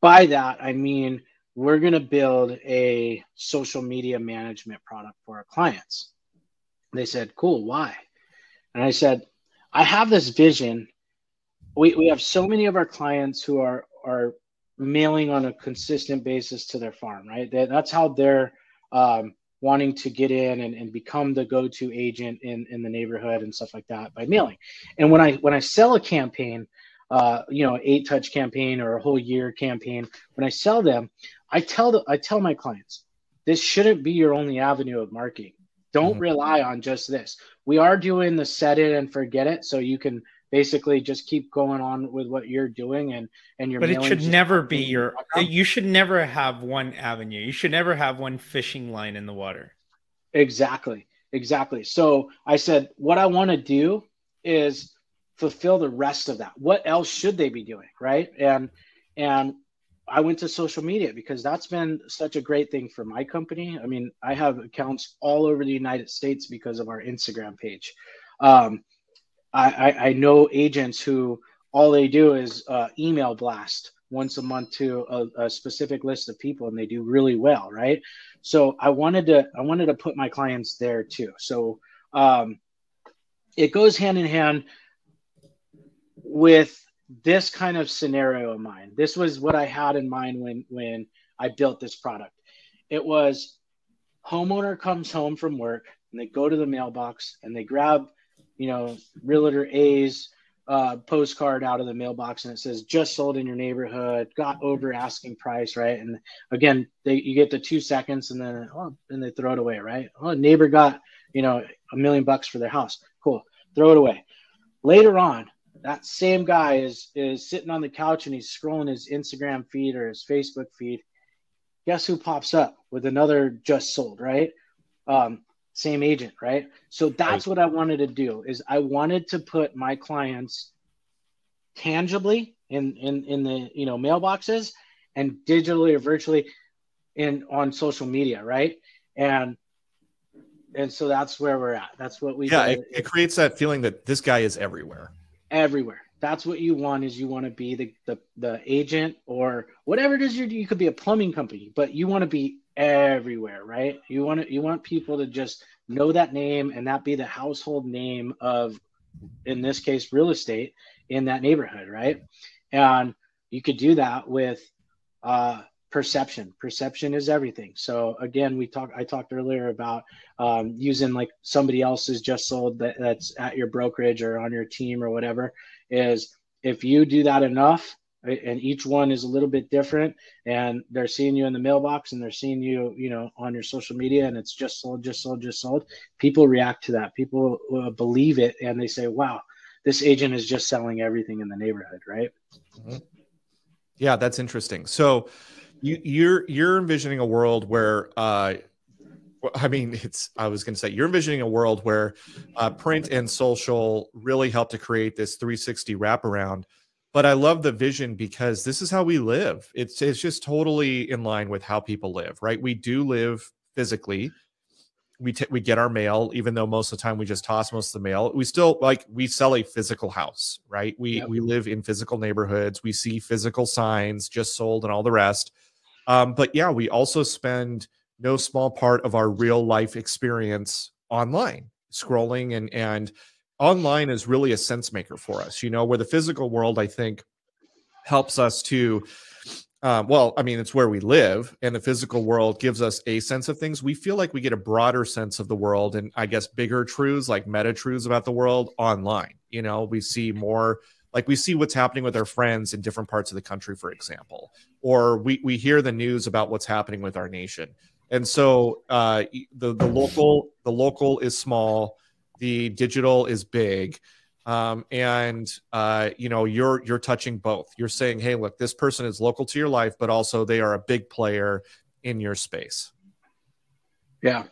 C: by that, I mean we're going to build a social media management product for our clients. They said, Cool, why? And I said, I have this vision. We, we have so many of our clients who are, are mailing on a consistent basis to their farm, right? They, that's how they're um, wanting to get in and, and become the go-to agent in, in the neighborhood and stuff like that by mailing. And when I when I sell a campaign, uh, you know, eight touch campaign or a whole year campaign, when I sell them, I tell the, I tell my clients, this shouldn't be your only avenue of marketing. Don't mm-hmm. rely on just this. We are doing the set it and forget it, so you can basically just keep going on with what you're doing and and your
B: but it should never be your you should never have one avenue. You should never have one fishing line in the water.
C: Exactly. Exactly. So i said what i want to do is fulfill the rest of that. What else should they be doing right? And and i went to social media because that's been such a great thing for my company. I mean i have accounts all over the united states because of our instagram page. Um, I, I, know agents who all they do is uh, email blast once a month to a, a, specific list of people and they do really well right so i wanted to i wanted to put my clients there too so um, it goes hand in hand with this kind of scenario in mind. This was what I had in mind when when I built this product. It was homeowner comes home from work and they go to the mailbox and they grab, you know, realtor A's uh, postcard out of the mailbox and it says just sold in your neighborhood, got over asking price, right? And again, they you get the two seconds and then oh, and they throw it away, right? Oh, neighbor got you know a million bucks for their house, cool, throw it away. Later on, that same guy is is sitting on the couch and he's scrolling his Instagram feed or his Facebook feed. Guess who pops up with another just sold, right? Um, same agent, right? So that's right. what I wanted to do is I wanted to put my clients tangibly in in in the you know mailboxes and digitally or virtually in on social media, right? And and so that's where we're at. That's what we
A: yeah. It, it creates that feeling that this guy is everywhere
C: everywhere. that's what you want is you want to be the, the the agent or whatever it is you you could be a plumbing company but you want to be everywhere right? You want to you want people to just know that name and that be the household name of in this case real estate in that neighborhood right? And you could do that with uh, perception. Perception is everything. So again we talked i talked earlier about um, using like somebody else's just sold that, that's at your brokerage or on your team or whatever is if you do that enough and each one is a little bit different and they're seeing you in the mailbox and they're seeing you you know on your social media and it's just sold just sold just sold. People react to that. People uh, believe it and they say wow this agent is just selling everything in the neighborhood right? Mm-hmm.
A: yeah that's interesting. So you, you're you're envisioning a world where uh, I mean, it's, I was going to say, you're envisioning a world where uh, print and social really help to create this 360 wraparound. But I love the vision because this is how we live. It's, it's just totally in line with how people live, right? We do live physically. We, t- we get our mail, even though most of the time we just toss most of the mail. We still like we sell a physical house, right? We yep. we live in physical neighborhoods. We see physical signs, just sold, and all the rest um, but yeah, we also spend no small part of our real life experience online, scrolling and and online is really a sense maker for us. You know, where the physical world, I think, helps us to. Um, well, I mean, it's where we live, and the physical world gives us a sense of things. We feel like we get a broader sense of the world, and I guess bigger truths, like meta truths about the world, online. You know, we see more like we see what's happening with our friends in different parts of the country for example or we we hear the news about what's happening with our nation and so uh, the the local the local is small the digital is big um, and uh, you know you're you're touching both. You're saying hey look this person is local to your life but also they are a big player in your space.
C: Yeah.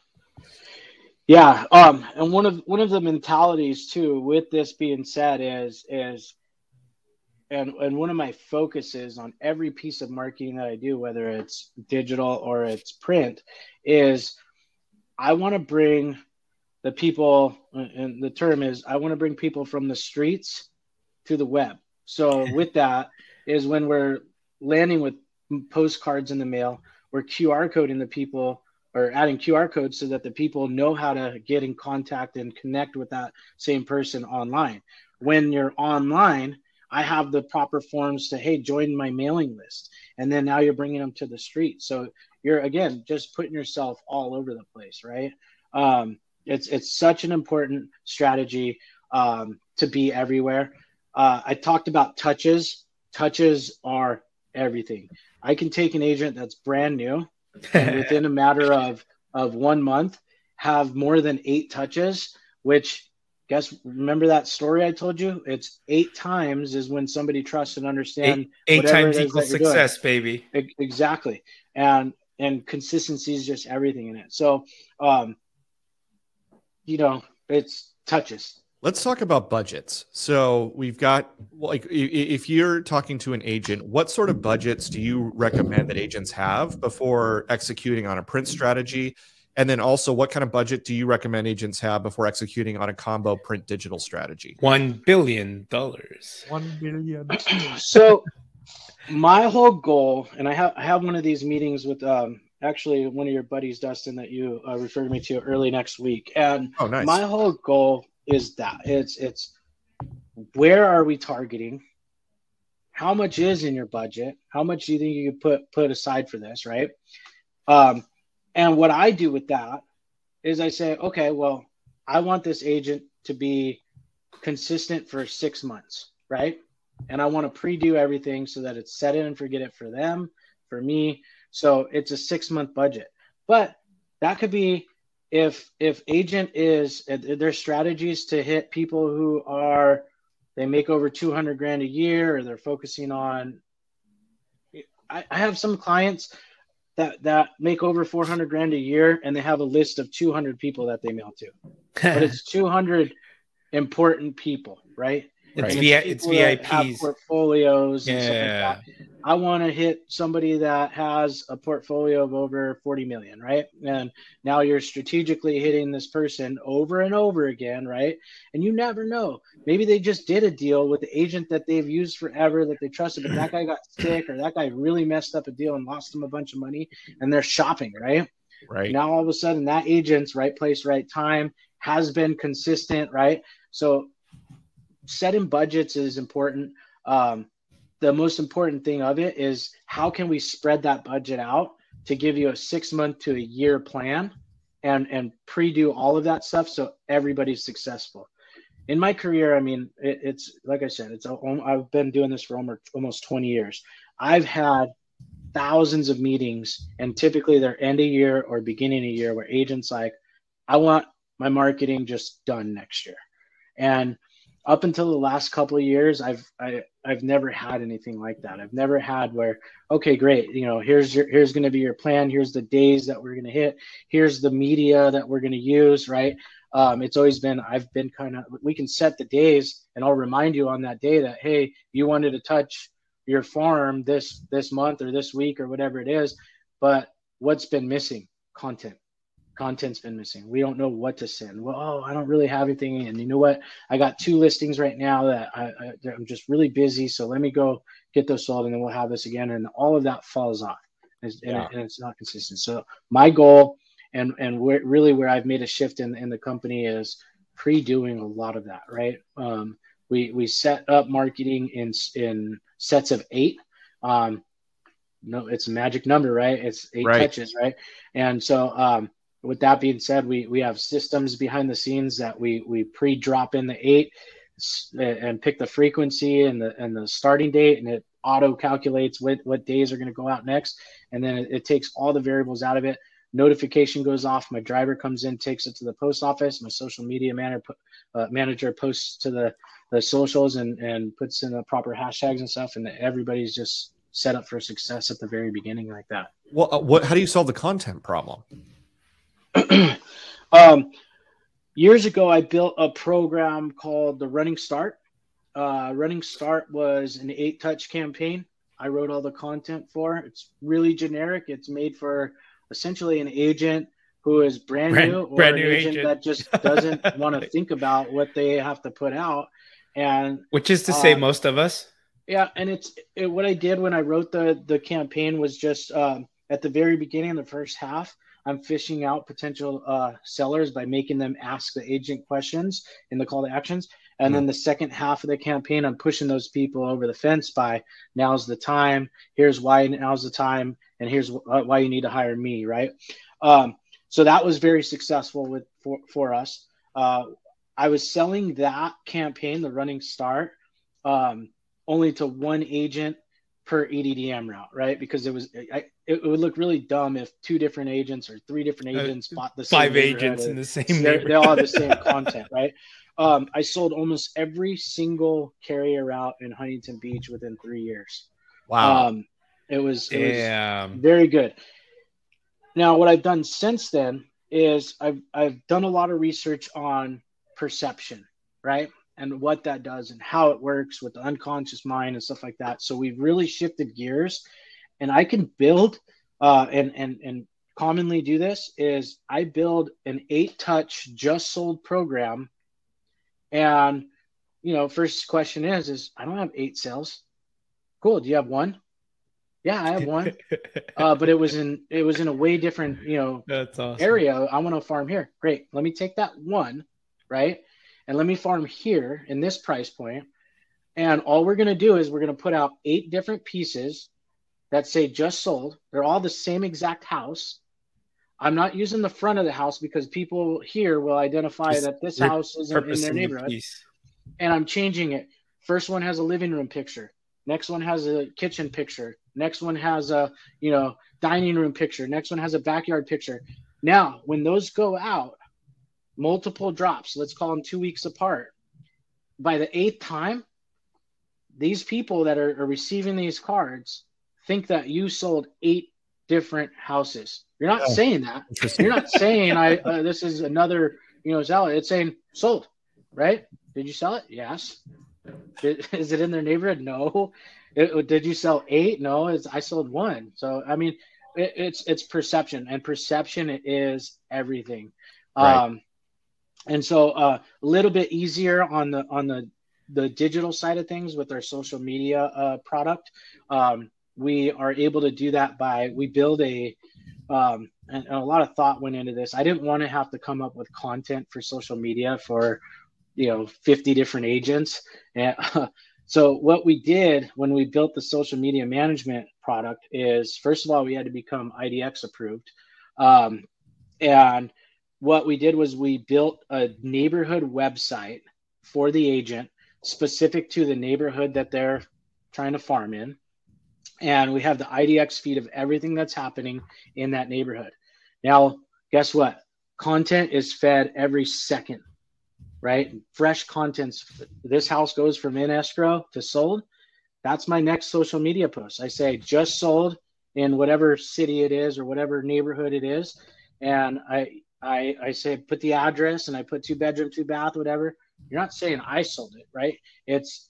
C: Yeah um and one of one of the mentalities too with this being said is is and and one of my focuses on every piece of marketing that I do, whether it's digital or it's print, is I want to bring the people, and the term is I want to bring people from the streets to the web. So <laughs> with that is when we're landing with postcards in the mail, we're QR coding the people or adding QR codes so that the people know how to get in contact and connect with that same person online. When you're online, I have the proper forms to, hey, join my mailing list. And then now you're bringing them to the street. So you're, again, just putting yourself all over the place, right? Um, it's, it's such an important strategy um, to be everywhere. Uh, I talked about touches. Touches are everything. I can take an agent that's brand new and <laughs> within a matter of, of one month have more than eight touches, which guess remember that story I told you? It's eight times is when somebody trusts and understands.
B: Eight, eight times equals success, baby.
C: Exactly, and and consistency is just everything in it. So, um, you know, it's touches.
A: Let's talk about budgets. So we've got like if you're talking to an agent, what sort of budgets do you recommend that agents have before executing on a print strategy? And then also, what kind of budget do you recommend agents have before executing on a combo print digital strategy?
B: One billion dollars.
A: One billion. <clears throat>
C: so, my whole goal, and I have I have one of these meetings with um, actually one of your buddies, Dustin, that you uh, referred me to early next week, and oh, nice. my whole goal is that it's it's where are we targeting? How much is in your budget? How much do you think you could put put aside for this? Right. Um, and what I do with that is I say, okay, well, I want this agent to be consistent for six months, right? And I want to pre-do everything so that it's set in and forget it for them, for me. So it's a six month budget. But that could be if if agent is their strategies to hit people who are they make over 200 grand a year or they're focusing on I, I have some clients that that make over 400 grand a year and they have a list of 200 people that they mail to but it's <laughs> 200 important people right
B: it's, v- it's vips
C: portfolios
B: yeah.
C: Like I want to hit somebody that has a portfolio of over 40 million, right? And now you're strategically hitting this person over and over again, right? And you never know. Maybe they just did a deal with the agent that they've used forever that they trusted, but that guy got <clears throat> sick or that guy really messed up a deal and lost them a bunch of money and they're shopping, right?
A: Right.
C: Now all of a sudden that agent's right place, right time has been consistent, right? So setting budgets is important. Um, the most important thing of it is how can we spread that budget out to give you a six month to a year plan and and pre-do all of that stuff so everybody's successful. In my career i mean it, it's like i said it's i've been doing this for almost almost 20 years. I've had thousands of meetings and typically they're end of year or beginning of year where agents like i want my marketing just done next year. And up until the last couple of years i've I, i've never had anything like that. I've never had where okay great you know here's your here's going to be your plan. Here's the days that we're going to hit. Here's the media that we're going to use right? Um, it's always been i've been kind of we can set the days and i'll remind you on that day that hey you wanted to touch your farm this this month or this week or whatever it is but what's been missing? Content content's been missing. We don't know what to send. Well, oh, I don't really have anything. And you know what? I got two listings right now that I, I, am just really busy. So let me go get those sold and then we'll have this again. And all of that falls off and, yeah. and, it's not consistent. So my goal and, and where, really where I've made a shift in, in the company is pre-doing a lot of that, right? Um, we, we set up marketing in, in sets of eight. Um, no, it's a magic number, right? It's eight right. touches, right? And so, um, with that being said, we we have systems behind the scenes that we we pre-drop in the eight and pick the frequency and the and the starting date, and it auto calculates what what days are going to go out next, and then it, it, takes all the variables out of it. Notification goes off. My driver comes in, takes it to the post office. My social media manager uh, manager posts to the the socials and and puts in the proper hashtags and stuff, and everybody's just set up for success at the very beginning like that.
A: Well, uh, what? How do you solve the content problem? <clears throat>
C: um, years ago, I built a program called the Running Start. Uh, Running Start was an eight touch campaign. I wrote all the content for. It's really generic. It's made for essentially an agent who is brand, brand new or brand an agent, agent, that just doesn't <laughs> want to think about what they have to put out. And
B: which is to say, um, most of us.
C: Yeah, and it's it, what I did when I wrote the the campaign was just um, at the very beginning, the first half. I'm fishing out potential uh, sellers by making them ask the agent questions in the call to actions. And mm-hmm. then the second half of the campaign, I'm pushing those people over the fence by now's the time. Here's why now's the time. And here's why you need to hire me. Right. Um, so that was very successful with for, for us. Uh, I was selling that campaign, the running start, um, only to one agent per EDDM route, right? Because it was I, it would look really dumb if two different agents or three different uh, agents uh, bought the
B: five agents in the same.
C: They all have the same <laughs> content, right? Um, I sold almost every single carrier route in Huntington Beach within three years.
A: Wow,
C: um, it was, it was very good. Now, what I've done since then is I've I've done a lot of research on perception, right? And what that does and how it works with the unconscious mind and stuff like that. So we've really shifted gears, and I can build uh, and and and commonly do this is I build an eight touch just sold program, and you know first question is is I don't have eight sales. Cool. Do you have one? Yeah, I have one. <laughs> uh, but it was in it was in a way different you know
B: awesome.
C: area. I want to farm here. Great. Let me take that one, right? And let me farm here in this price point. And all we're going to do is we're going to put out eight different pieces that say just sold. They're all the same exact house. I'm not using the front of the house because people here will identify just that this house isn't in their neighborhood. The and I'm changing it. First one has a living room picture. Next one has a kitchen picture. Next one has a, you know, dining room picture. Next one has a backyard picture. Now, when those go out, multiple drops, let's call them two weeks apart. By the eighth time, these people that are, are receiving these cards think that you sold eight different houses. You're not oh, saying that. You're not saying I uh, this is another you know seller. It's saying sold, right? Did you sell it? Yes. <laughs> Is it in their neighborhood? No. it, did you sell eight? No, it's, I sold one. So I mean, it, it's it's perception, and perception is everything. Right. Um, and so uh, a little bit easier on the on the the digital side of things with our social media uh, product. Um, we are able to do that by we build a um, and, a lot of thought went into this. I didn't want to have to come up with content for social media for you know 50 different agents and <laughs> so what we did when we built the social media management product is first of all we had to become idx approved um, and what we did was we built a neighborhood website for the agent specific to the neighborhood that they're trying to farm in and we have the idx feed of everything that's happening in that neighborhood now guess what content is fed every second right? Fresh contents. This house goes from in escrow to sold. That's my next social media post. I say just sold in whatever city it is or whatever neighborhood it is, and I I I say put the address and I put two bedroom, two bath, whatever. You're not saying I sold it, right? It's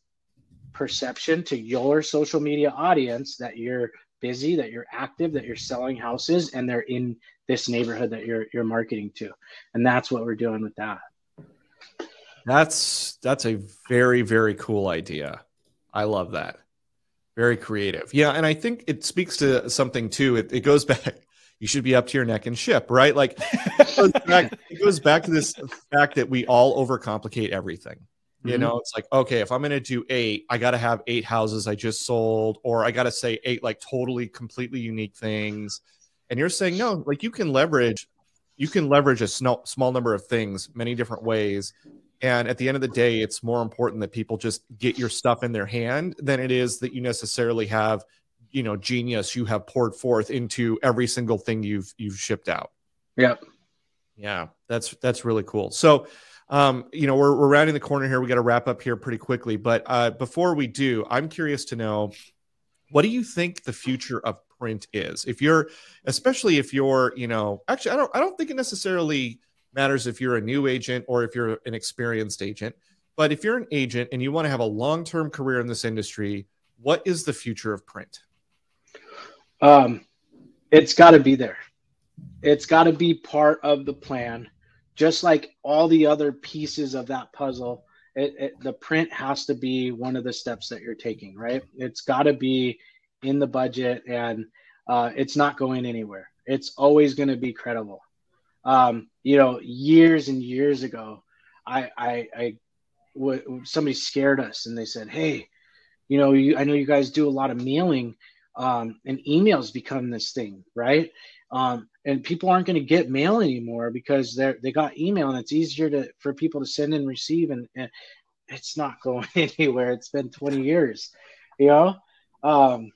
C: perception to your social media audience that you're busy, that you're active, that you're selling houses, and they're in this neighborhood that you're you're marketing to, and that's what we're doing with that.
A: That's that's a very very cool idea. I love that. Very creative. Yeah, and I think it speaks to something too. It, it goes back. You should be up to your neck in ship, right? Like it goes, <laughs> back, it goes back to this fact that we all overcomplicate everything. You mm-hmm. know, it's like, okay, if I'm going to do eight, I got to have eight houses I just sold, or I got to say eight like totally, completely unique things. And you're saying, no, like you can leverage, you can leverage a small, small number of things many different ways and at the end of the day, it's more important that people just get your stuff in their hand than it is that you necessarily have, you know, genius you have poured forth into every single thing you've you've shipped out.
C: Yep.
A: Yeah, that's that's really cool. So, um, you know, we're we're rounding the corner here. We got to wrap up here pretty quickly. But uh, before we do, I'm curious to know, what do you think the future of print is? If you're, especially if you're, you know, actually, I don't I don't think it necessarily matters if you're a new agent or if you're an experienced agent. But if you're an agent and you want to have a long term career in this industry, what is the future of print?
C: Um, it's got to be there. It's got to be part of the plan, just like all the other pieces of that puzzle. It, it, the print has to be one of the steps that you're taking, right? It's got to be in the budget and uh, it's not going anywhere. It's always going to be credible. Um, you know, years and years ago, I, I, I w- somebody scared us and they said, Hey, you know, you, I know you guys do a lot of mailing, um, and emails become this thing, right? Um, and people aren't going to get mail anymore because they're they got email and it's easier to for people to send and receive and, and it's not going <laughs> anywhere. It's been 20 years, you know. Um,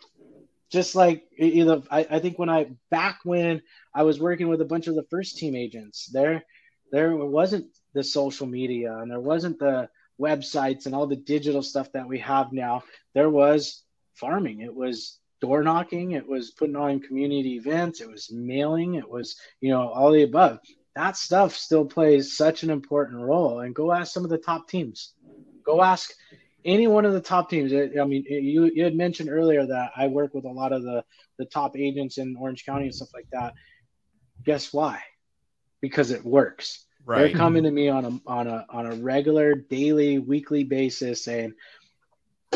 C: just like you know, I, I think when I back when I was working with a bunch of the first team agents, there there wasn't the social media and there wasn't the websites and all the digital stuff that we have now. There was farming. It was door knocking. It was putting on community events. It was mailing. It was you know all the above. That stuff still plays such an important role. And go ask some of the top teams. Go ask any one of the top teams. I mean, you, you had mentioned earlier that I work with a lot of the, the top agents in Orange County and stuff like that. Guess why? Because it works. Right. They're coming to me on a on a on a regular, daily, weekly basis saying,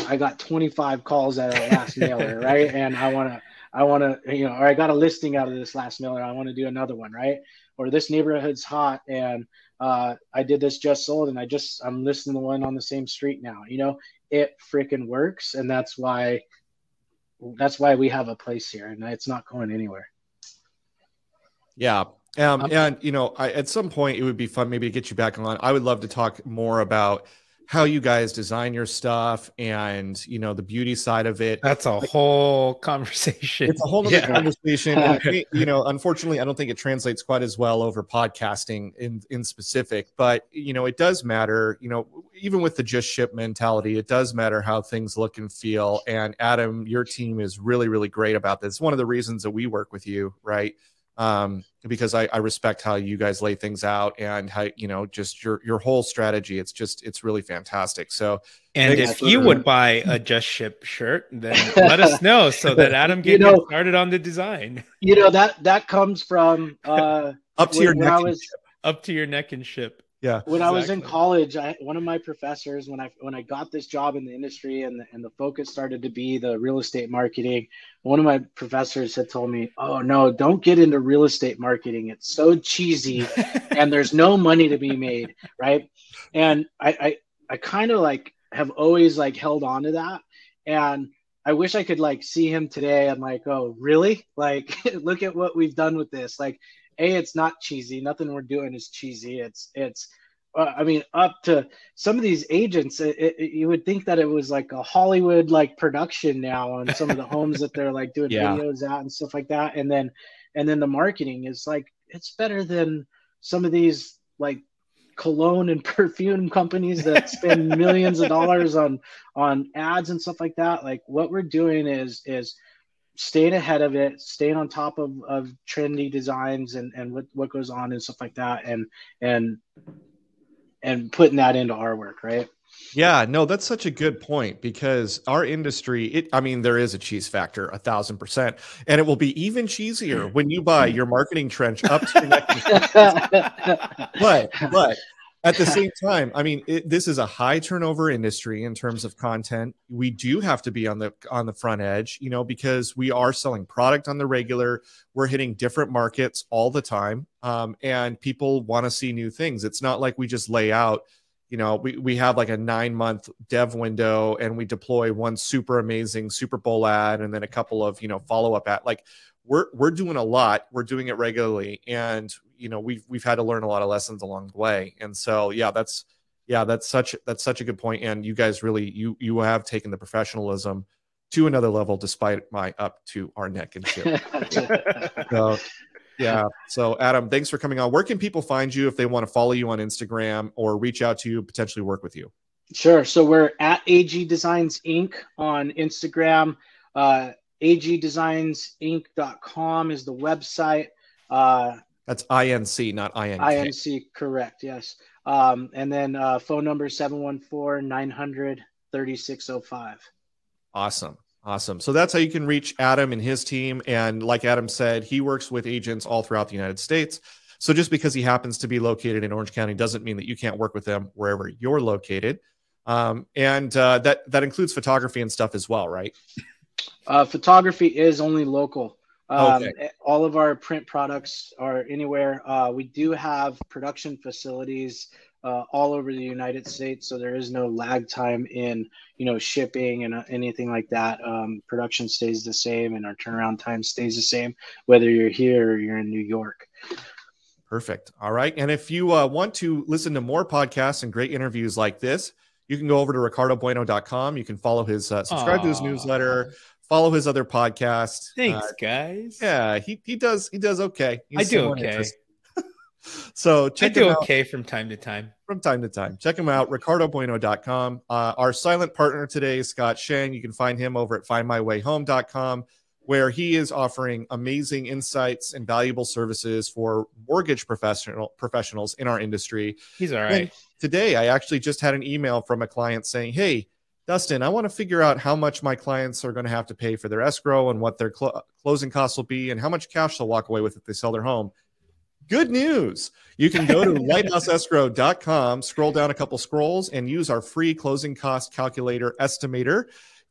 C: "I got 25 calls at a last mailer, right? And I want to, I want to, you know, or I got a listing out of this last mailer. I want to do another one, right? Or this neighborhood's hot and uh, I did this just sold and I just I'm listing the one on the same street now. You know, it freaking works, and that's why that's why we have a place here, and it's not going anywhere.
A: Yeah. Um, and you know, I, at some point it would be fun maybe to get you back on. I would love to talk more about how you guys design your stuff and you know the beauty side of it.
B: That's a whole conversation.
A: It's a whole other yeah. conversation <laughs> you know unfortunately i don't think it translates quite as well over podcasting in in specific but you know it does matter you know even with the just ship mentality it does matter how things look and feel and adam your team is really really great about this. One of the reasons that we work with you right um, because I, I respect how you guys lay things out and how you know just your your whole strategy. It's just it's really fantastic. So,
B: and if you would buy a Just Ship shirt, then let us <laughs> know so that Adam can you know, get started on the design.
C: You know that that comes from uh,
A: up to your neck. Was,
B: up to your neck and ship.
A: Yeah.
C: When exactly. I was in college, I one of my professors when I when I got this job in the industry and the, and the focus started to be the real estate marketing, one of my professors had told me, "Oh no, don't get into real estate marketing. It's so cheesy <laughs> and there's no money to be made, right?" And I I, I kind of like have always like held on to that and I wish I could like see him today and like, "Oh, really? Like <laughs> look at what we've done with this." Like a it's not cheesy. Nothing we're doing is cheesy. It's it's uh, i mean up to some of these agents it, it, you would think that it was like a hollywood like production now on some of the <laughs> homes that they're like doing yeah. videos at and stuff like that. And then and then the marketing is like it's better than some of these like cologne and <laughs> perfume companies that <laughs> spend millions of dollars on on ads and stuff like that. Like what we're doing is is staying ahead of it, staying on top of, of trendy designs and, and what, what goes on and stuff like that and and and putting that into our work, right?
A: Yeah, no, that's such a good point because our industry, it I mean, there is a cheese factor, a thousand percent. And it will be even cheesier when you buy your marketing trench up to your neck. <laughs> <laughs> but but at the same <laughs> time i mean it, this is a high turnover industry in terms of content. We do have to be on the on the front edge you know because we are selling product on the regular. We're hitting different markets all the time um, and people want to see new things. It's not like we just lay out you know we, we have like a nine month dev window and we deploy one super amazing super bowl ad and then a couple of you know follow up at like we're we're doing a lot we're doing it regularly and you know we've we've had to learn a lot of lessons along the way and so yeah that's yeah that's such that's such a good point and you guys really you you have taken the professionalism to another level despite my up to our neck and shit <laughs> so yeah so adam thanks for coming on. Where can people find you if they want to follow you on instagram or reach out to you potentially work with you?
C: Sure so we're at ag designs inc on instagram uh agdesignsinc.com is the website uh
A: that's INC, not INC.
C: INC, correct. Yes. Um, and then uh, phone number 714 900 3605.
A: Awesome. Awesome. So that's how you can reach Adam and his team. And like Adam said, he works with agents all throughout the United States. So just because he happens to be located in Orange County doesn't mean that you can't work with them wherever you're located. Um, and uh, that that includes photography and stuff as well, right?
C: Uh, photography is only local. Um, okay. All of our print products are anywhere. Uh, we do have production facilities uh, all over the United States, so there is no lag time in you know shipping and uh, anything like that. Um, production stays the same, and our turnaround time stays the same, whether you're here or you're in New York.
A: Perfect. All right, and if you uh, want to listen to more podcasts and great interviews like this, you can go over to ricardobueno.com. You can follow his uh, subscribe Aww. to his newsletter follow his other podcast.
B: Thanks, uh, guys.
A: Yeah, he he does he does okay.
B: He's I do okay. <laughs>
A: so check
B: I do okay from time to time.
A: From time to time. Check him out, ricardobueno.com. Uh, our silent partner today, is Scott Shang. You can find him over at findmywayhome.com, where he is offering amazing insights and valuable services for mortgage professional professionals in our industry.
B: He's all right. And
A: today, I actually just had an email from a client saying, Hey, Dustin, I want to figure out how much my clients are going to have to pay for their escrow and what their cl- closing costs will be and how much cash they'll walk away with if they sell their home. Good news. You can go to <laughs> lighthouseescrow.com, scroll down a couple scrolls, and use our free closing cost calculator estimator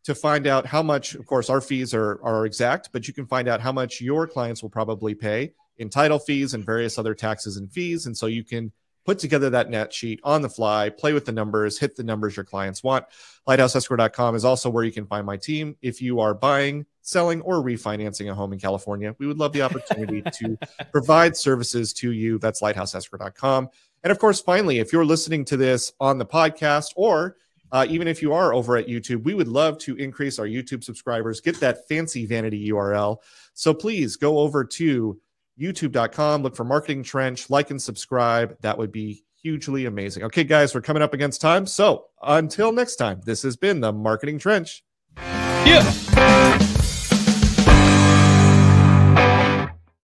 A: to find out how much, of course, our fees are, are exact, but you can find out how much your clients will probably pay in title fees and various other taxes and fees. And so you can put together that net sheet on the fly, play with the numbers, hit the numbers your clients want. LighthouseEscrow.com is also where you can find my team. If you are buying, selling, or refinancing a home in California, we would love the opportunity <laughs> to provide services to you. That's LighthouseEscrow.com. And of course, finally, if you're listening to this on the podcast or uh, even if you are over at YouTube, we would love to increase our YouTube subscribers, get that fancy vanity URL. So please go over to youtube.com. Look for Marketing Trench, like and subscribe. That would be hugely amazing. Okay, guys, we're coming up against time. So until next time, this has been the Marketing Trench.
B: Yeah.